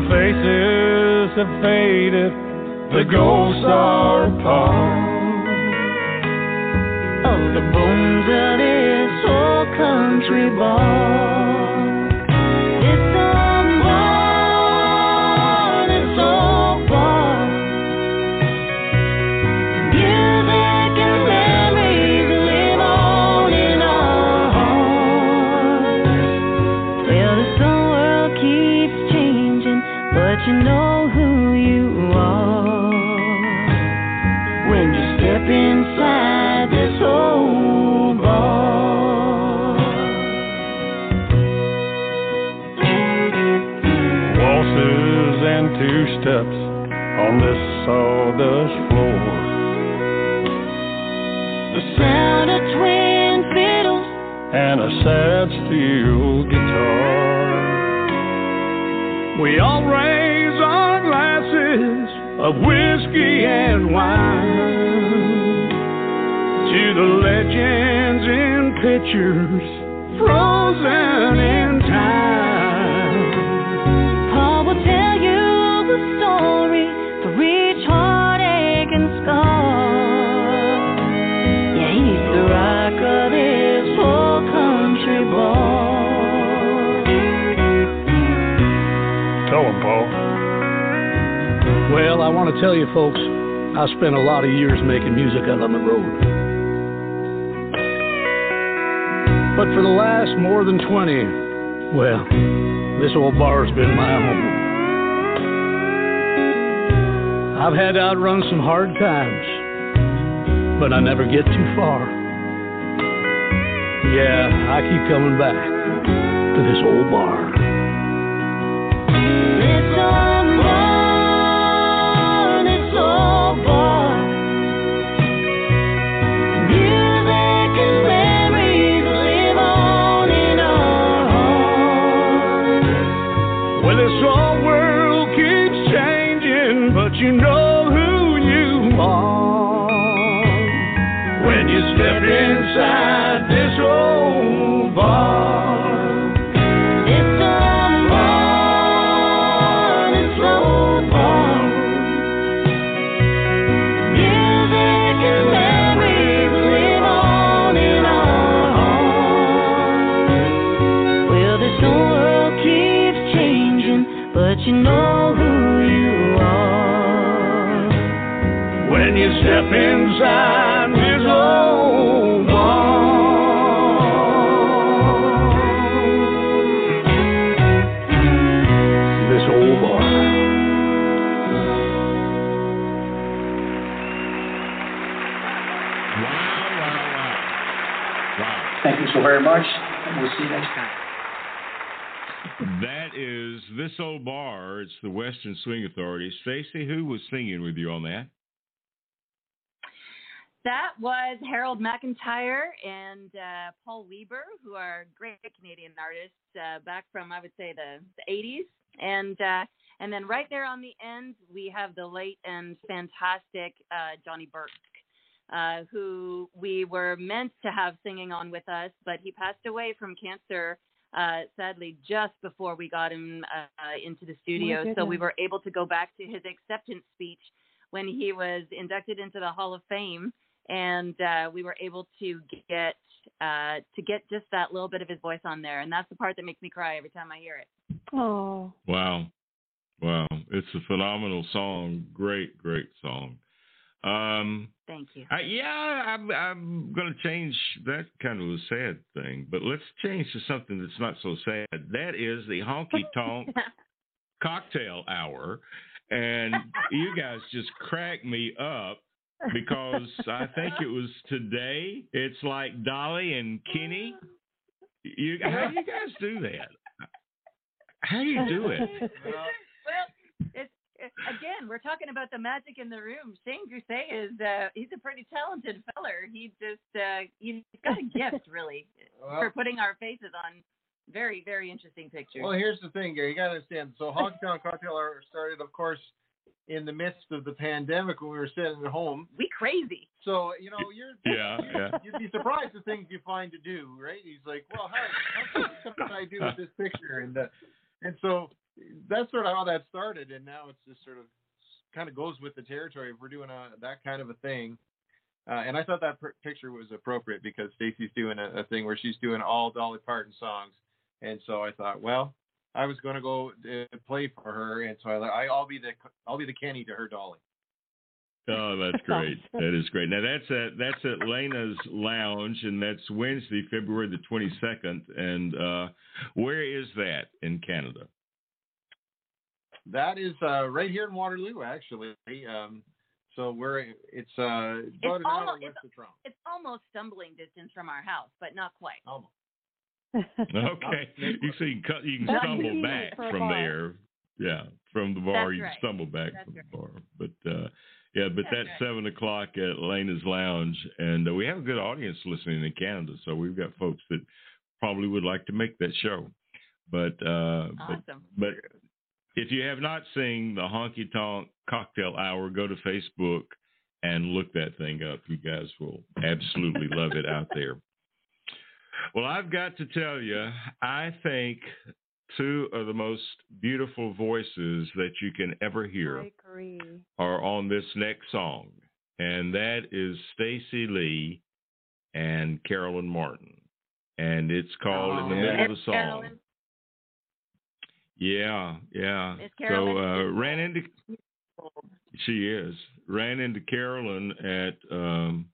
Faces have faded, the ghosts are apart. Country bar. On this sawdust floor. The sound of twin fiddles and a sad steel guitar. We all raise our glasses of whiskey and wine to the legends in pictures frozen in want to tell you folks, I spent a lot of years making music out on the road. But for the last more than 20, well, this old bar's been my home. I've had to outrun some hard times, but I never get too far. Yeah, I keep coming back to this old bar. Well, this whole world keeps changing, but you know who you are. When you step inside step inside this old bar. This old bar. Wow, wow, wow. Wow. Thank you so very much, and we'll see you next time. That is This Old Bar. It's the Western Swing Authority. Stacey, who was singing with you on that? That was Harold McIntyre and uh, Paul Weber, who are great Canadian artists uh, back from I would say the, the 80s, and uh, and then right there on the end we have the late and fantastic uh, Johnny Burke, uh, who we were meant to have singing on with us, but he passed away from cancer. Uh, sadly, just before we got him uh, into the studio, so we were able to go back to his acceptance speech when he was inducted into the Hall of Fame and uh, we were able to get uh, to get just that little bit of his voice on there, and that's the part that makes me cry every time I hear it. Oh. Wow. Wow. It's a phenomenal song. Great, great song. Um, Thank you. I, yeah, I'm, I'm going to change that kind of a sad thing, but let's change to something that's not so sad. That is the honky tonk cocktail hour. And you guys just crack me up because I think it was today. It's like Dolly and Kenny. You, how do you guys do that? How do you do it? well, it's again, we're talking about the magic in the room. Shane Guse is uh, he's a pretty talented feller. He just uh, he's got a gift really Well- for putting our faces on very very interesting pictures. Well, here's the thing, Gary. You got to understand. So, Honky Tonk Cocktail Hour started, of course, in the midst of the pandemic when we were sitting at home. we crazy. So, you know, you're Yeah, yeah. you'd be surprised the things you find to do, right? He's like, well, how, how what can I do with this picture? And uh, and so that's sort of how that started, and now it's just sort of kind of goes with the territory. If we're doing a, that kind of a thing, uh, and I thought that pr- picture was appropriate because Stacey's doing a, a thing where she's doing all Dolly Parton songs, and so I thought, well, I was going to go uh, play for her, and so I, I, I'll be the I'll be the Kenny to her Dolly. Oh, that's great. That is great. Now that's at that's at Lena's Lounge, and that's Wednesday, February the twenty second. And uh, where is that in Canada? That is uh, right here in Waterloo, actually. Um, so we're it's uh, it's about an hour almost- west of Toronto. It's almost stumbling distance from our house, but not quite. Almost. Okay, you see, you can, you can stumble back from there. Yeah, from the bar, That's you right. can stumble back That's from right. the bar. But uh, yeah, but That's that's right. seven o'clock at Lena's Lounge, and uh, we have a good audience listening in Canada. So we've got folks that probably would like to make that show. But uh, but But if you have not seen the Honky Tonk Cocktail Hour, go to Facebook and look that thing up. You guys will absolutely love it out there. Well, I've got to tell you, I think two of the most beautiful voices that you can ever hear are on this next song, and that is Stacey Lee and Carolyn Martin. And it's called In the Oh, Middle of the Song. Carolyn. Yeah, yeah. So uh, ran into she is ran into Carolyn at um,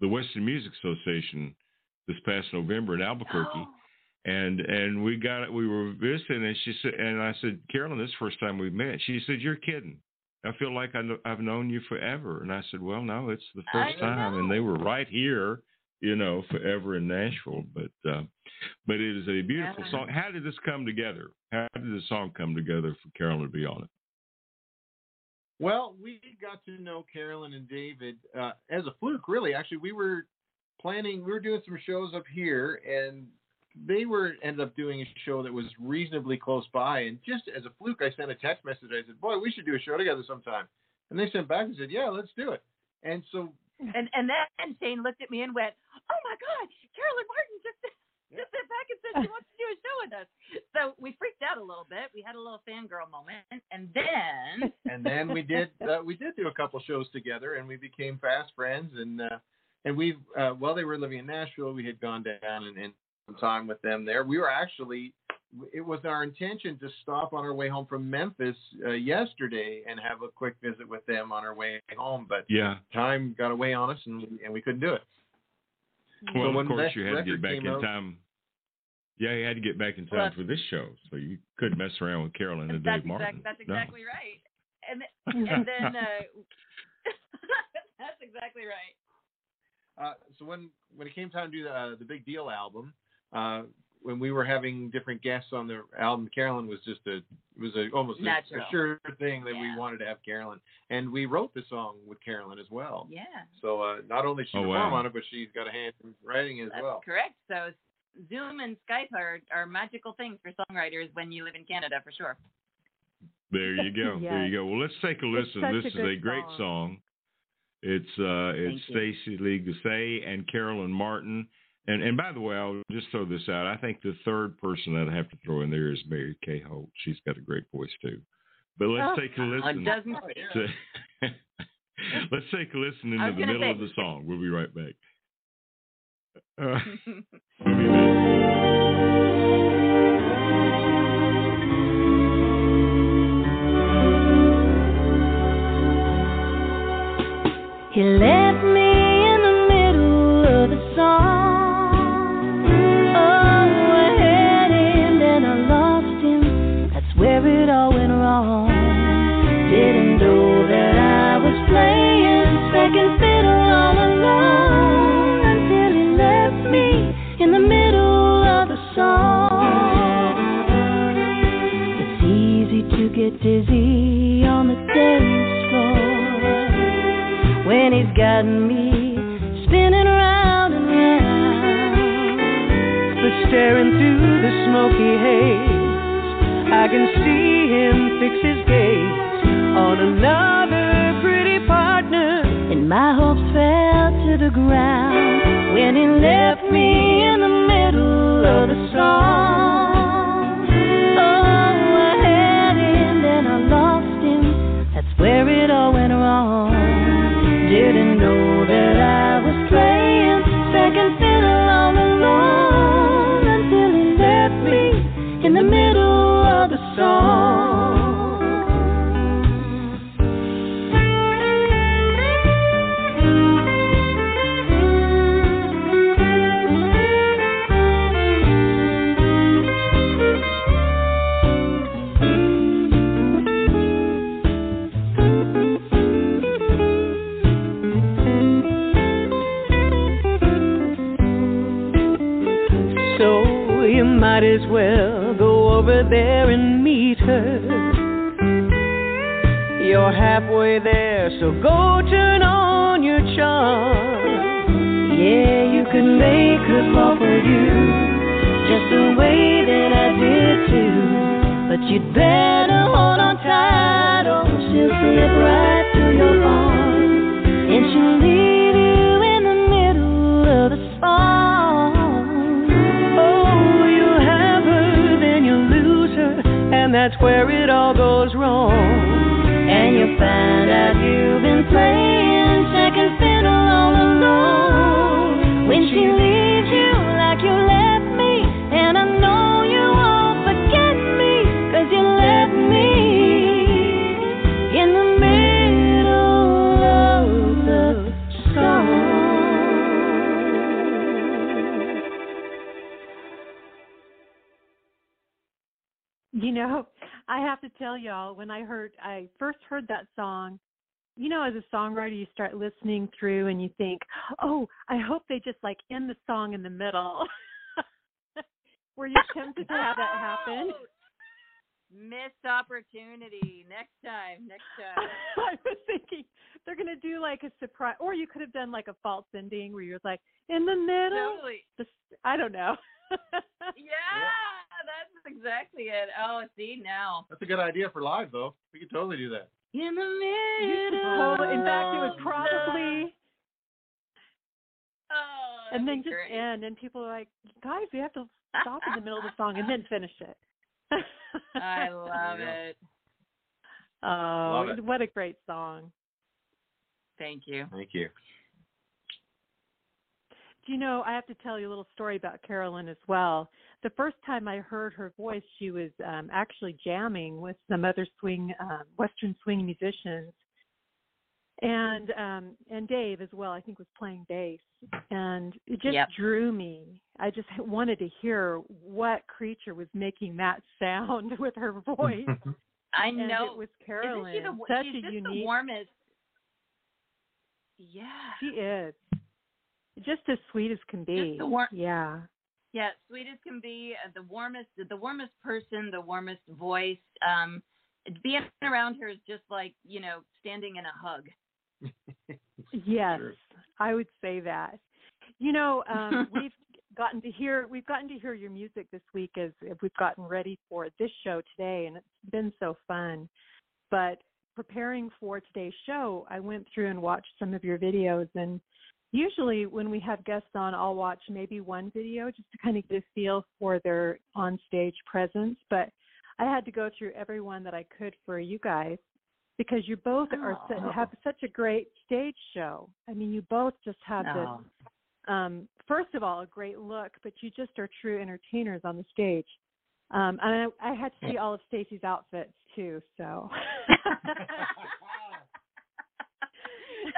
the Western Music Association this past November in Albuquerque, Oh, and and we got we were visiting, and she said, and I said, Carolyn, this is the first time we've met. She said, You're kidding. I feel like I know, I've known you forever, and I said, Well, no, it's the first time, and they were right here, you know, forever in Nashville. But uh, but it is a beautiful Yeah. song. How did this come together? How did the song come together for Carolyn to be on it? Well, we got to know Carolyn and David uh, as a fluke, really. Actually, we were planning, we were doing some shows up here, and they were ended up doing a show that was reasonably close by. And just as a fluke, I sent a text message. I said, "Boy, we should do a show together sometime." And they sent back and said, "Yeah, let's do it." And so And and then Shane looked at me and went, "Oh my God, Carolyn Martin just just sent back and said she wants to do a show with us." So we freaked out a little bit. We had a little fangirl moment, and then and then we did uh, we did do a couple shows together, and we became fast friends. And uh, and we uh, while they were living in Nashville, we had gone down and, and some time with them there. We were actually it was our intention to stop on our way home from Memphis uh, yesterday and have a quick visit with them on our way home, but Yeah. time got away on us, and and we couldn't do it. Well, when of course, you had to get back in out- time. Yeah, you had to get back in time Well, for this show, so you couldn't mess around with Carolyn and that's Dave Martin. exact, that's No. exactly right. And and then uh, that's exactly right. Uh, so when when it came time to do the, uh, the big deal album, uh, when we were having different guests on the album, Carolyn was just a it was a almost a, a sure thing that we wanted to have Carolyn, and we wrote the song with Carolyn as well. Yeah, So uh, not only she Oh, performed wow. on it, but she's got a hand in writing as that's well. correct. So Zoom and Skype are are magical things for songwriters when you live in Canada, for sure. There you go. There you go. Well, let's take a listen. This a is a great song. song. It's uh, it's Thank you. Stacey Lee Guse and Carolyn Martin. And and by the way, I'll just throw this out. I think the third person that I have to throw in there is Mary Kaye Holt. She's got a great voice too. But let's Oh, take a listen. doesn't to, let's take a listen I into the middle say- of the song. We'll be right back. Uh, we'll be back. Got me spinning round and round. But staring through the smoky haze, I can see him fix his gaze on another pretty partner. And my hopes fell to the ground when he left me in the middle of the song. Over there and meet her. You're halfway there, so go turn on your charm. Yeah, you can make her fall for you just the way that I did too. But you'd better I heard I first heard that song, you know, as a songwriter you start listening through and you think, "Oh, I hope they just like end the song in the middle." Were you tempted to have that happen? Missed opportunity. Next time. Next time. I was thinking they're gonna do like a surprise, or you could have done like a false ending where you're like in the middle. Totally. Just, I don't know. Yeah, that's exactly it. Oh, see now. That's a good idea for live, though. We could totally do that. In the middle. totally- in fact, it would of probably Oh, and then be just great. end, and people are like, "Guys, we have to stop in the middle of the song and then finish it." I love Yeah. it. Oh, Love it. what a great song! Thank you. Thank you. You know? I have to tell you a little story about Carolyn as well. The first time I heard her voice, she was um, actually jamming with some other swing, um, Western swing musicians, and um, and Dave as well. I think was playing bass, and it just Yep. drew me. I just wanted to hear what creature was making that sound with her voice. I and know. it was Carolyn. Isn't she the, Such she's a unique. the warmest. Yeah. She is just as sweet as can be. the war- yeah. Yeah, sweet as can be, uh, the warmest, the warmest person, the warmest voice. Um, being around her is just like you know standing in a hug. Yes, Sure. I would say that. You know, um, we've gotten to hear we've gotten to hear your music this week as we've gotten ready for this show today, and it's been so fun. But preparing for today's show, I went through and watched some of your videos, and usually when we have guests on, I'll watch maybe one video just to kind of get a feel for their on-stage presence. But I had to go through every one that I could for you guys because you both are su- Oh. have such a great stage show. I mean, you both just have Oh. this. Um, first of all, a great look, but you just are true entertainers on the stage. Um, and I, I had to see all of Stacey's outfits too. So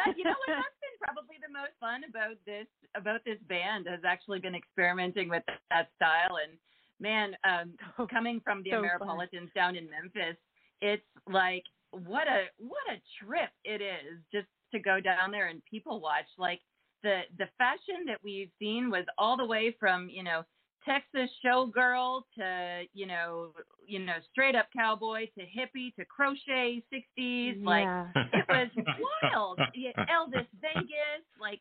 that, you know what? That's been probably the most fun about this about this band has actually been experimenting with that style. And man, um, Oh, coming from the so. Ameripolitans down in Memphis, it's like what a what a trip it is just to go down there and people watch. Like the the fashion that we've seen was all the way from you know Texas showgirl to you know you know straight up cowboy to hippie to crochet 60s like it was wild. Yeah, Elvis Vegas, like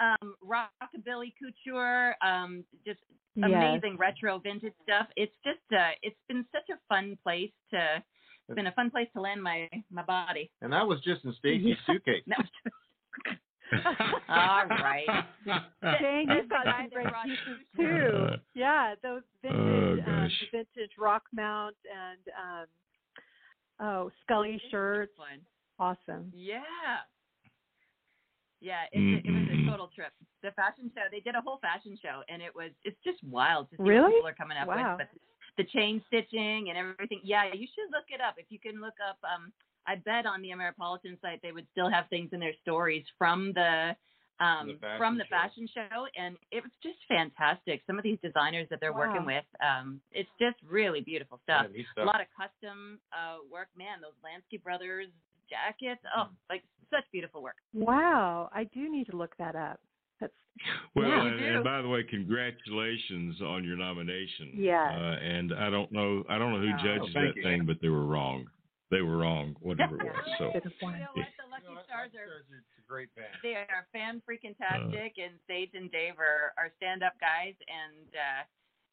um rockabilly couture, um just Yes. amazing retro vintage stuff. It's just uh it's been such a fun place to it's been a fun place to land my my body. And that was just in Stacey's suitcase. No. All right. Dang, you've got the guy some that great brought pieces you too. Yeah, those vintage, oh, um, vintage rock mount and um, oh, Scully shirts. Fun. Awesome. Yeah. Yeah, it, it, it was a total trip. The fashion show, they did a whole fashion show, and it was it's just wild to see Really? what people are coming up Wow. with. But the chain stitching and everything. Yeah, you should look it up. If you can look up, um, I bet on the Ameripolitan site they would still have things in their stories from the um The from the show. fashion show, and it was just fantastic. Some of these designers that they're working with, um, it's just really beautiful stuff. Yeah, neat A lot of custom uh, work, man. Those Lansky Brothers jackets, oh, Mm. like such beautiful work. Wow, I do need to look that up. That's Well, Yeah, and, and by the way, congratulations on your nomination. Yeah. Uh, and I don't know, I don't know who Oh, judges thank that you. thing, but they were wrong. They were wrong, whatever it was. So, You know what? The Lucky You know what? Stars are It's a great band. they are fan freaking Uh. tastic, and Sage and Dave are, are stand up guys, and uh,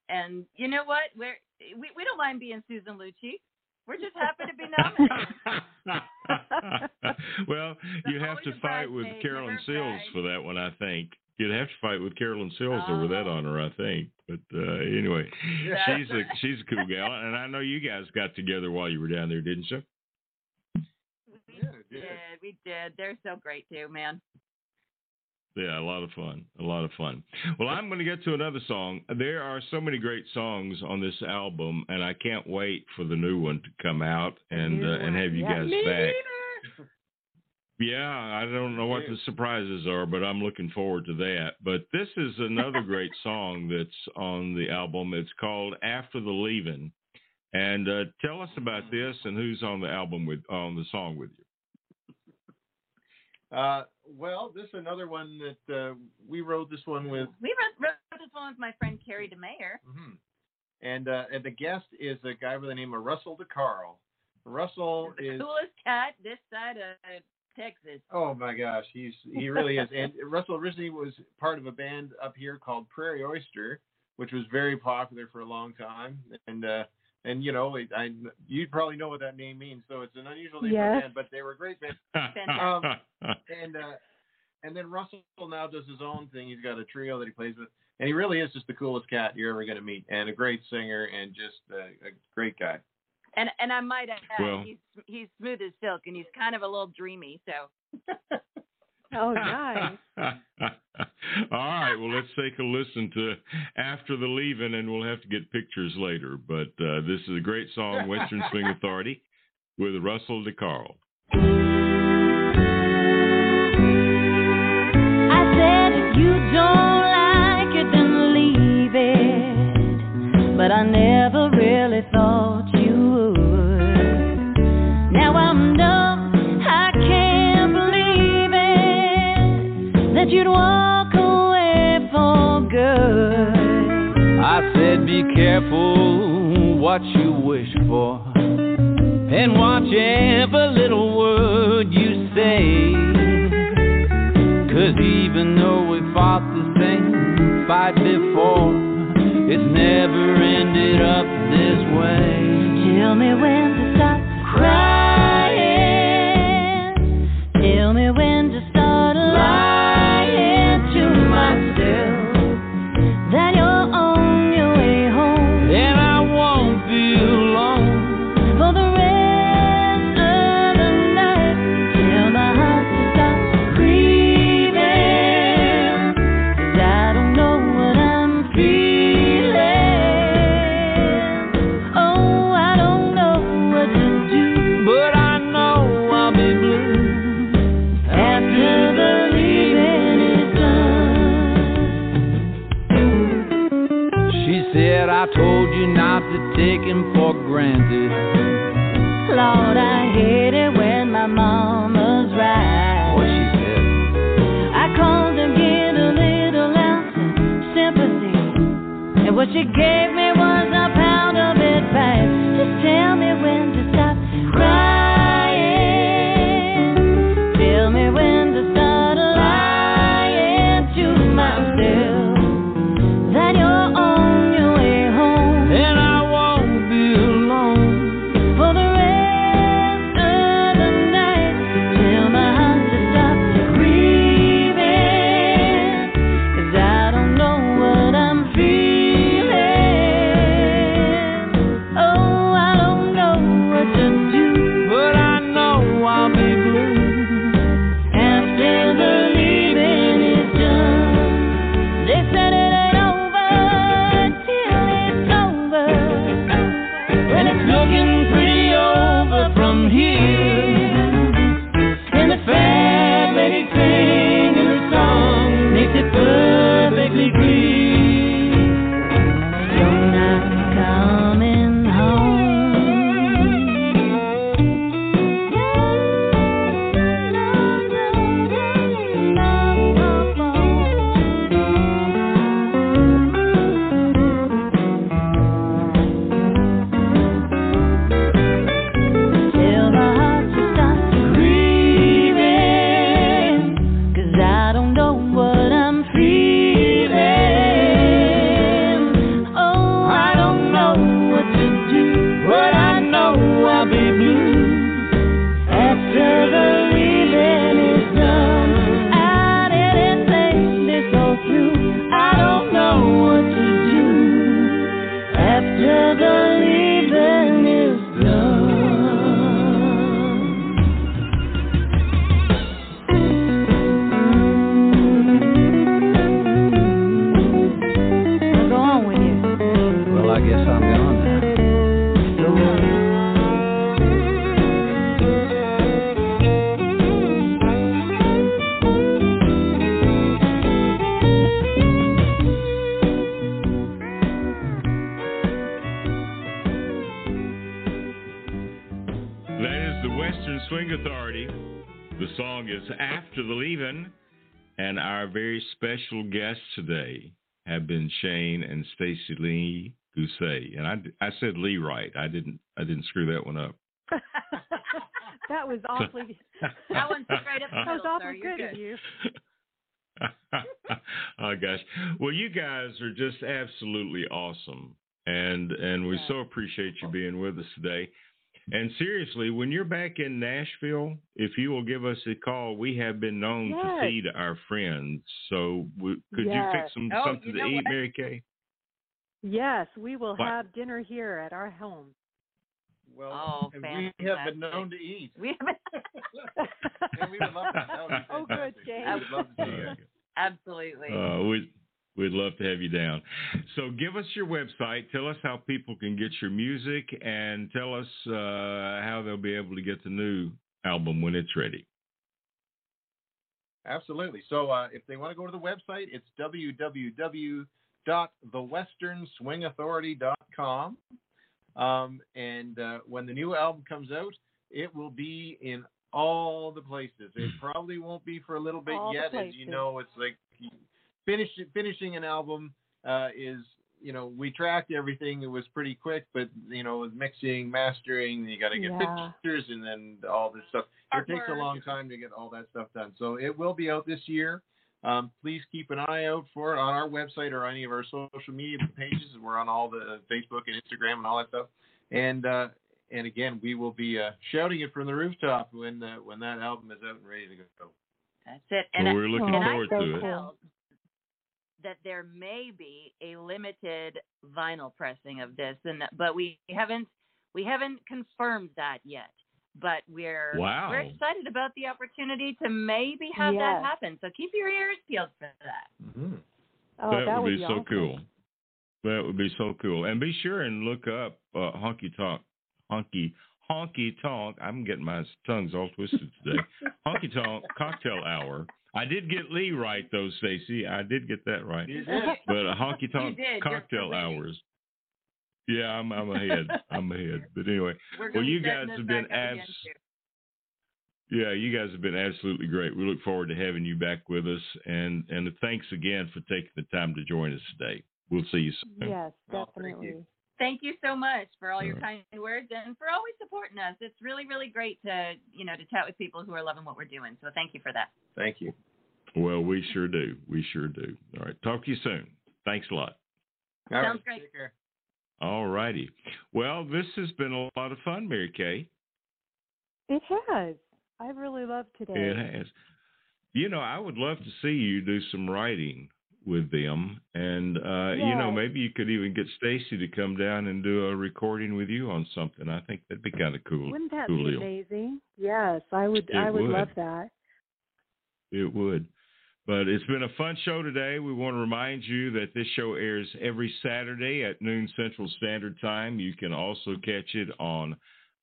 and you know what? We're we we don't mind being Susan Lucci. We're just happy to be nominated. well, you have to fight with bridesmaid, Carolyn never Sills for that one, I think. You'd have to fight with Carolyn Sills over that Oh. honor, I think. But uh, anyway, That's she's a she's a cool gal, and I know you guys got together while you were down there, didn't you? We Yeah, did. did, we did. They're so great too, man. Yeah, a lot of fun. A lot of fun. Well, I'm going to get to another song. There are so many great songs on this album, and I can't wait for the new one to come out and uh, and have you Yeah. guys Me back. Yeah, I don't know what the surprises are, but I'm looking forward to that. But this is another great song that's on the album. It's called "After the Leaving," and uh, tell us about this and who's on the album with on the song with you. Uh, well, this is another one that uh, we wrote this one with, We wrote, wrote this one with my friend Carrie DeMayer. mhm. and uh, and the guest is a guy by the name of Russell DeCarl. Russell The is coolest cat this side of Texas. oh my gosh, he's he really is. And Russell originally was part of a band up here called Prairie Oyster, which was very popular for a long time. And uh, and you know, I, I you probably know what that name means. So it's an unusual name for a Yes. band, but they were a great band. Fantastic. and uh, and then Russell now does his own thing. He's got a trio that he plays with, and he really is just the coolest cat you're ever going to meet, and a great singer, and just a, a great guy. And and I might add, Well- he's he's smooth as silk, and he's kind of a little dreamy. So Oh, nice. All right. Well, let's take a listen to After the Leaving, and we'll have to get pictures later. But uh, this is a great song, Western Swing Authority, with Russell DeCarl. I said be careful what you wish for, and watch every little word you say. Cause even though we fought the same fight before, it's never ended up this way. Tell me when to stop crying. And said Lee right. I didn't I didn't screw that one up. that was awfully. That one's straight up the That was awfully sir. You're good of you. oh gosh. Well, you guys are just absolutely awesome. And and we Yeah. so appreciate you being with us today. And seriously, when you're back in Nashville, if you will give us a call, we have been known to feed our friends. So we, could you fix some Oh, something you to know eat. Mary Kaye? Yes, we will What? have dinner here at our home. Well, Oh, and we have been known to eat. We haven't. and we would love that. That would be Oh, good, fantastic. Jay. We would love to see you. Uh, Absolutely. uh, we we'd love to have you down. So give us your website. Tell us how people can get your music, and tell us uh, how they'll be able to get the new album when it's ready. Absolutely. So uh, if they want to go to the website, it's www.thewesternswingauthority.com. Um, and uh, when the new album comes out, it will be in all the places. It probably won't be for a little bit All yet, as you know. It's like finish, finishing an album uh, is, you know, we tracked everything. It was pretty quick, but you know, with mixing, mastering, you got to get Yeah. pictures and then all this stuff. It takes a long time to get all that stuff done. So it will be out this year. Um, please keep an eye out for it on our website or any of our social media pages. We're on all the Facebook and Instagram and all that stuff. And uh, and again, we will be uh, shouting it from the rooftop when uh, when that album is out and ready to go. That's it. And Well, I- we're looking and I forward so to it. that there may be a limited vinyl pressing of this, and but we haven't we haven't confirmed that yet. But we're Wow. we're excited about the opportunity to maybe have Yes. that happen. So keep your ears peeled for that. Mm-hmm. Oh, that, that would be, be so awesome. cool. That would be so cool. And be sure and look up uh, Honky Talk, Honky Honky Tonk. I'm getting my tongues all twisted today. Honky Tonk Cocktail Hour. I did get Lee right though, Stacey. I did get that right. You did. But a Honky Tonk Cocktail correct. Hours. Yeah, I'm I'm ahead. I'm ahead. But anyway, well, you guys have been back abs- Yeah, you guys have been absolutely great. We look forward to having you back with us, and and thanks again for taking the time to join us today. We'll see you soon. Yes, Well, thank definitely. you. Thank you so much for all your All kind words and for always supporting us. It's really, really great to you know to chat with people who are loving what we're doing. So thank you for that. Thank you. Well, we sure do. We sure do. All right, talk to you soon. Thanks a lot. All Sounds right, great. All righty. Well, this has been a lot of fun, Mary Kaye. It has. I really loved today. It has. You know, I would love to see you do some writing with them, and uh, you know, maybe you could even get Stacey to come down and do a recording with you on something. I think that'd be kind of cool. Wouldn't that cool be deal. amazing? Yes, I would. It I would, would. love that. It would. But it's been a fun show today. We want to remind you that this show airs every Saturday at noon Central Standard Time. You can also catch it on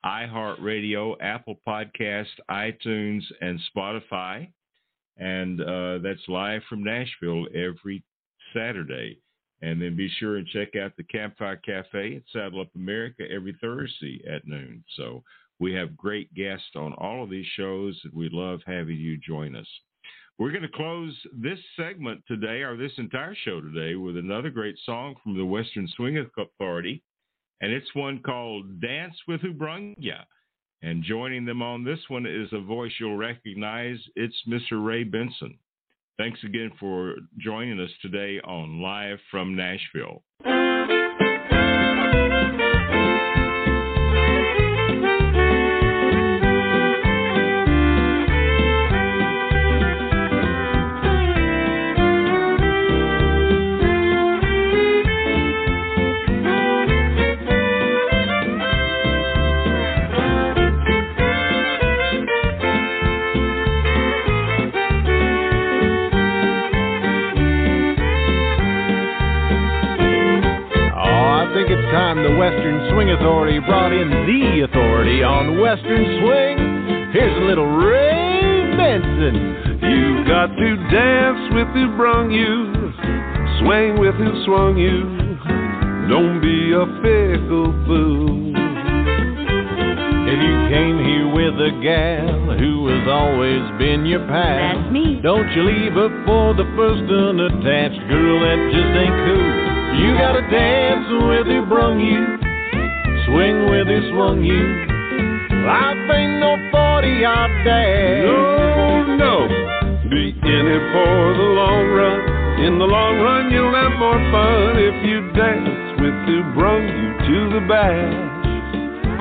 iHeartRadio, Apple Podcast, iTunes, and Spotify. And uh, that's live from Nashville every Saturday. And then be sure and check out the Campfire Cafe at Saddle Up America every Thursday at noon. So we have great guests on all of these shows, and we love having you join us. We're going to close this segment today, or this entire show today, with another great song from the Western Swing Authority, and it's one called Dance with Who Brung Ya. And joining them on this one is a voice you'll recognize. It's Mr. Ray Benson. Thanks again for joining us today on Live from Nashville. Western Swing Authority brought in the authority on Western Swing. Here's a little Ray Benson. You got to dance with who brung you, swing with who swung you. Don't be a fickle fool. If you came here with a gal who has always been your pal, That's me. don't you leave her for the first unattached girl that just ain't cool. You gotta dance with who brung you, swing with who swung you. Life ain't no 40 yard dash. No, no. Be in it for the long run. In the long run, you'll have more fun if you dance with who brung you to the bash.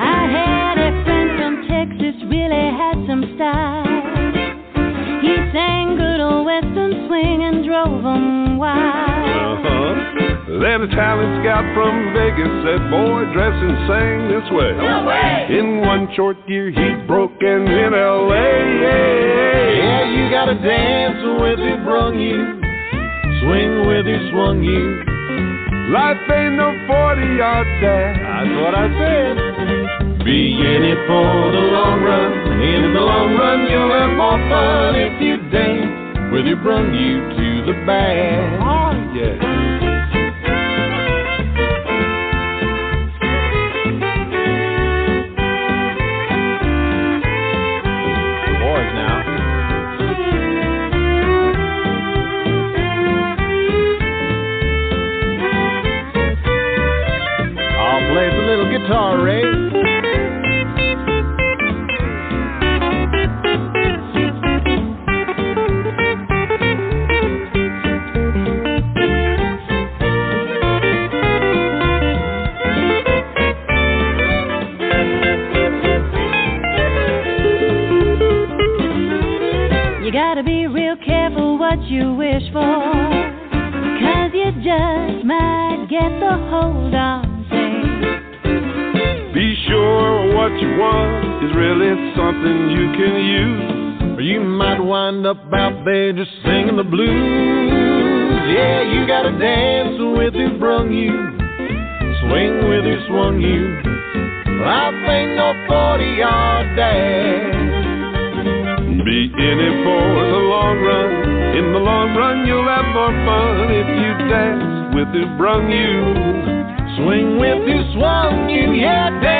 I had a friend from Texas, really had some style. He sang good old western swing and drove 'em wild. Uh-huh. Then a talent scout from Vegas said, Boy, dress and sing this way. No way. In one short year, he broke in in L.A. Yeah, you gotta dance with who brung you, swing with who swung you. Life ain't no 40 yard dash. That's what I said. Be in it for the long run. In the long run, you'll have more fun if you dance with who brung you to the bash. Oh, yeah. Guitar, Ray. You gotta be real careful what you wish for. Cause you just might get the hold on want is really something you can use. Or you might wind up out there just singing the blues. Yeah, you gotta dance with who brung you, swing with who swung you. Life ain't no 40 yard dash. Be in it for the long run. In the long run, you'll have more fun if you dance with who brung you, Swing with you, swung you, yeah, dance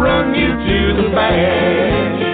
with you, to the bash.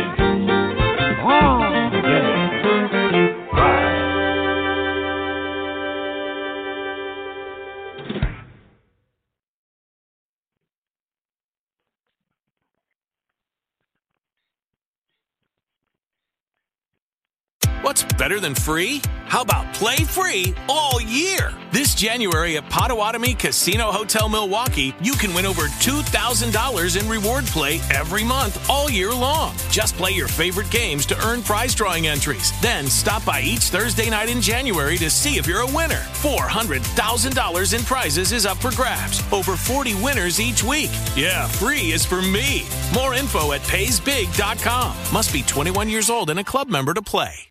Better than free? How about play free all year? This January at Potawatomi Casino Hotel Milwaukee, you can win over $2,000 in reward play every month all year long. Just play your favorite games to earn prize drawing entries. Then stop by each Thursday night in January to see if you're a winner. $400,000 in prizes is up for grabs. Over 40 winners each week. Yeah, free is for me. More info at paysbig.com. Must be 21 years old and a club member to play.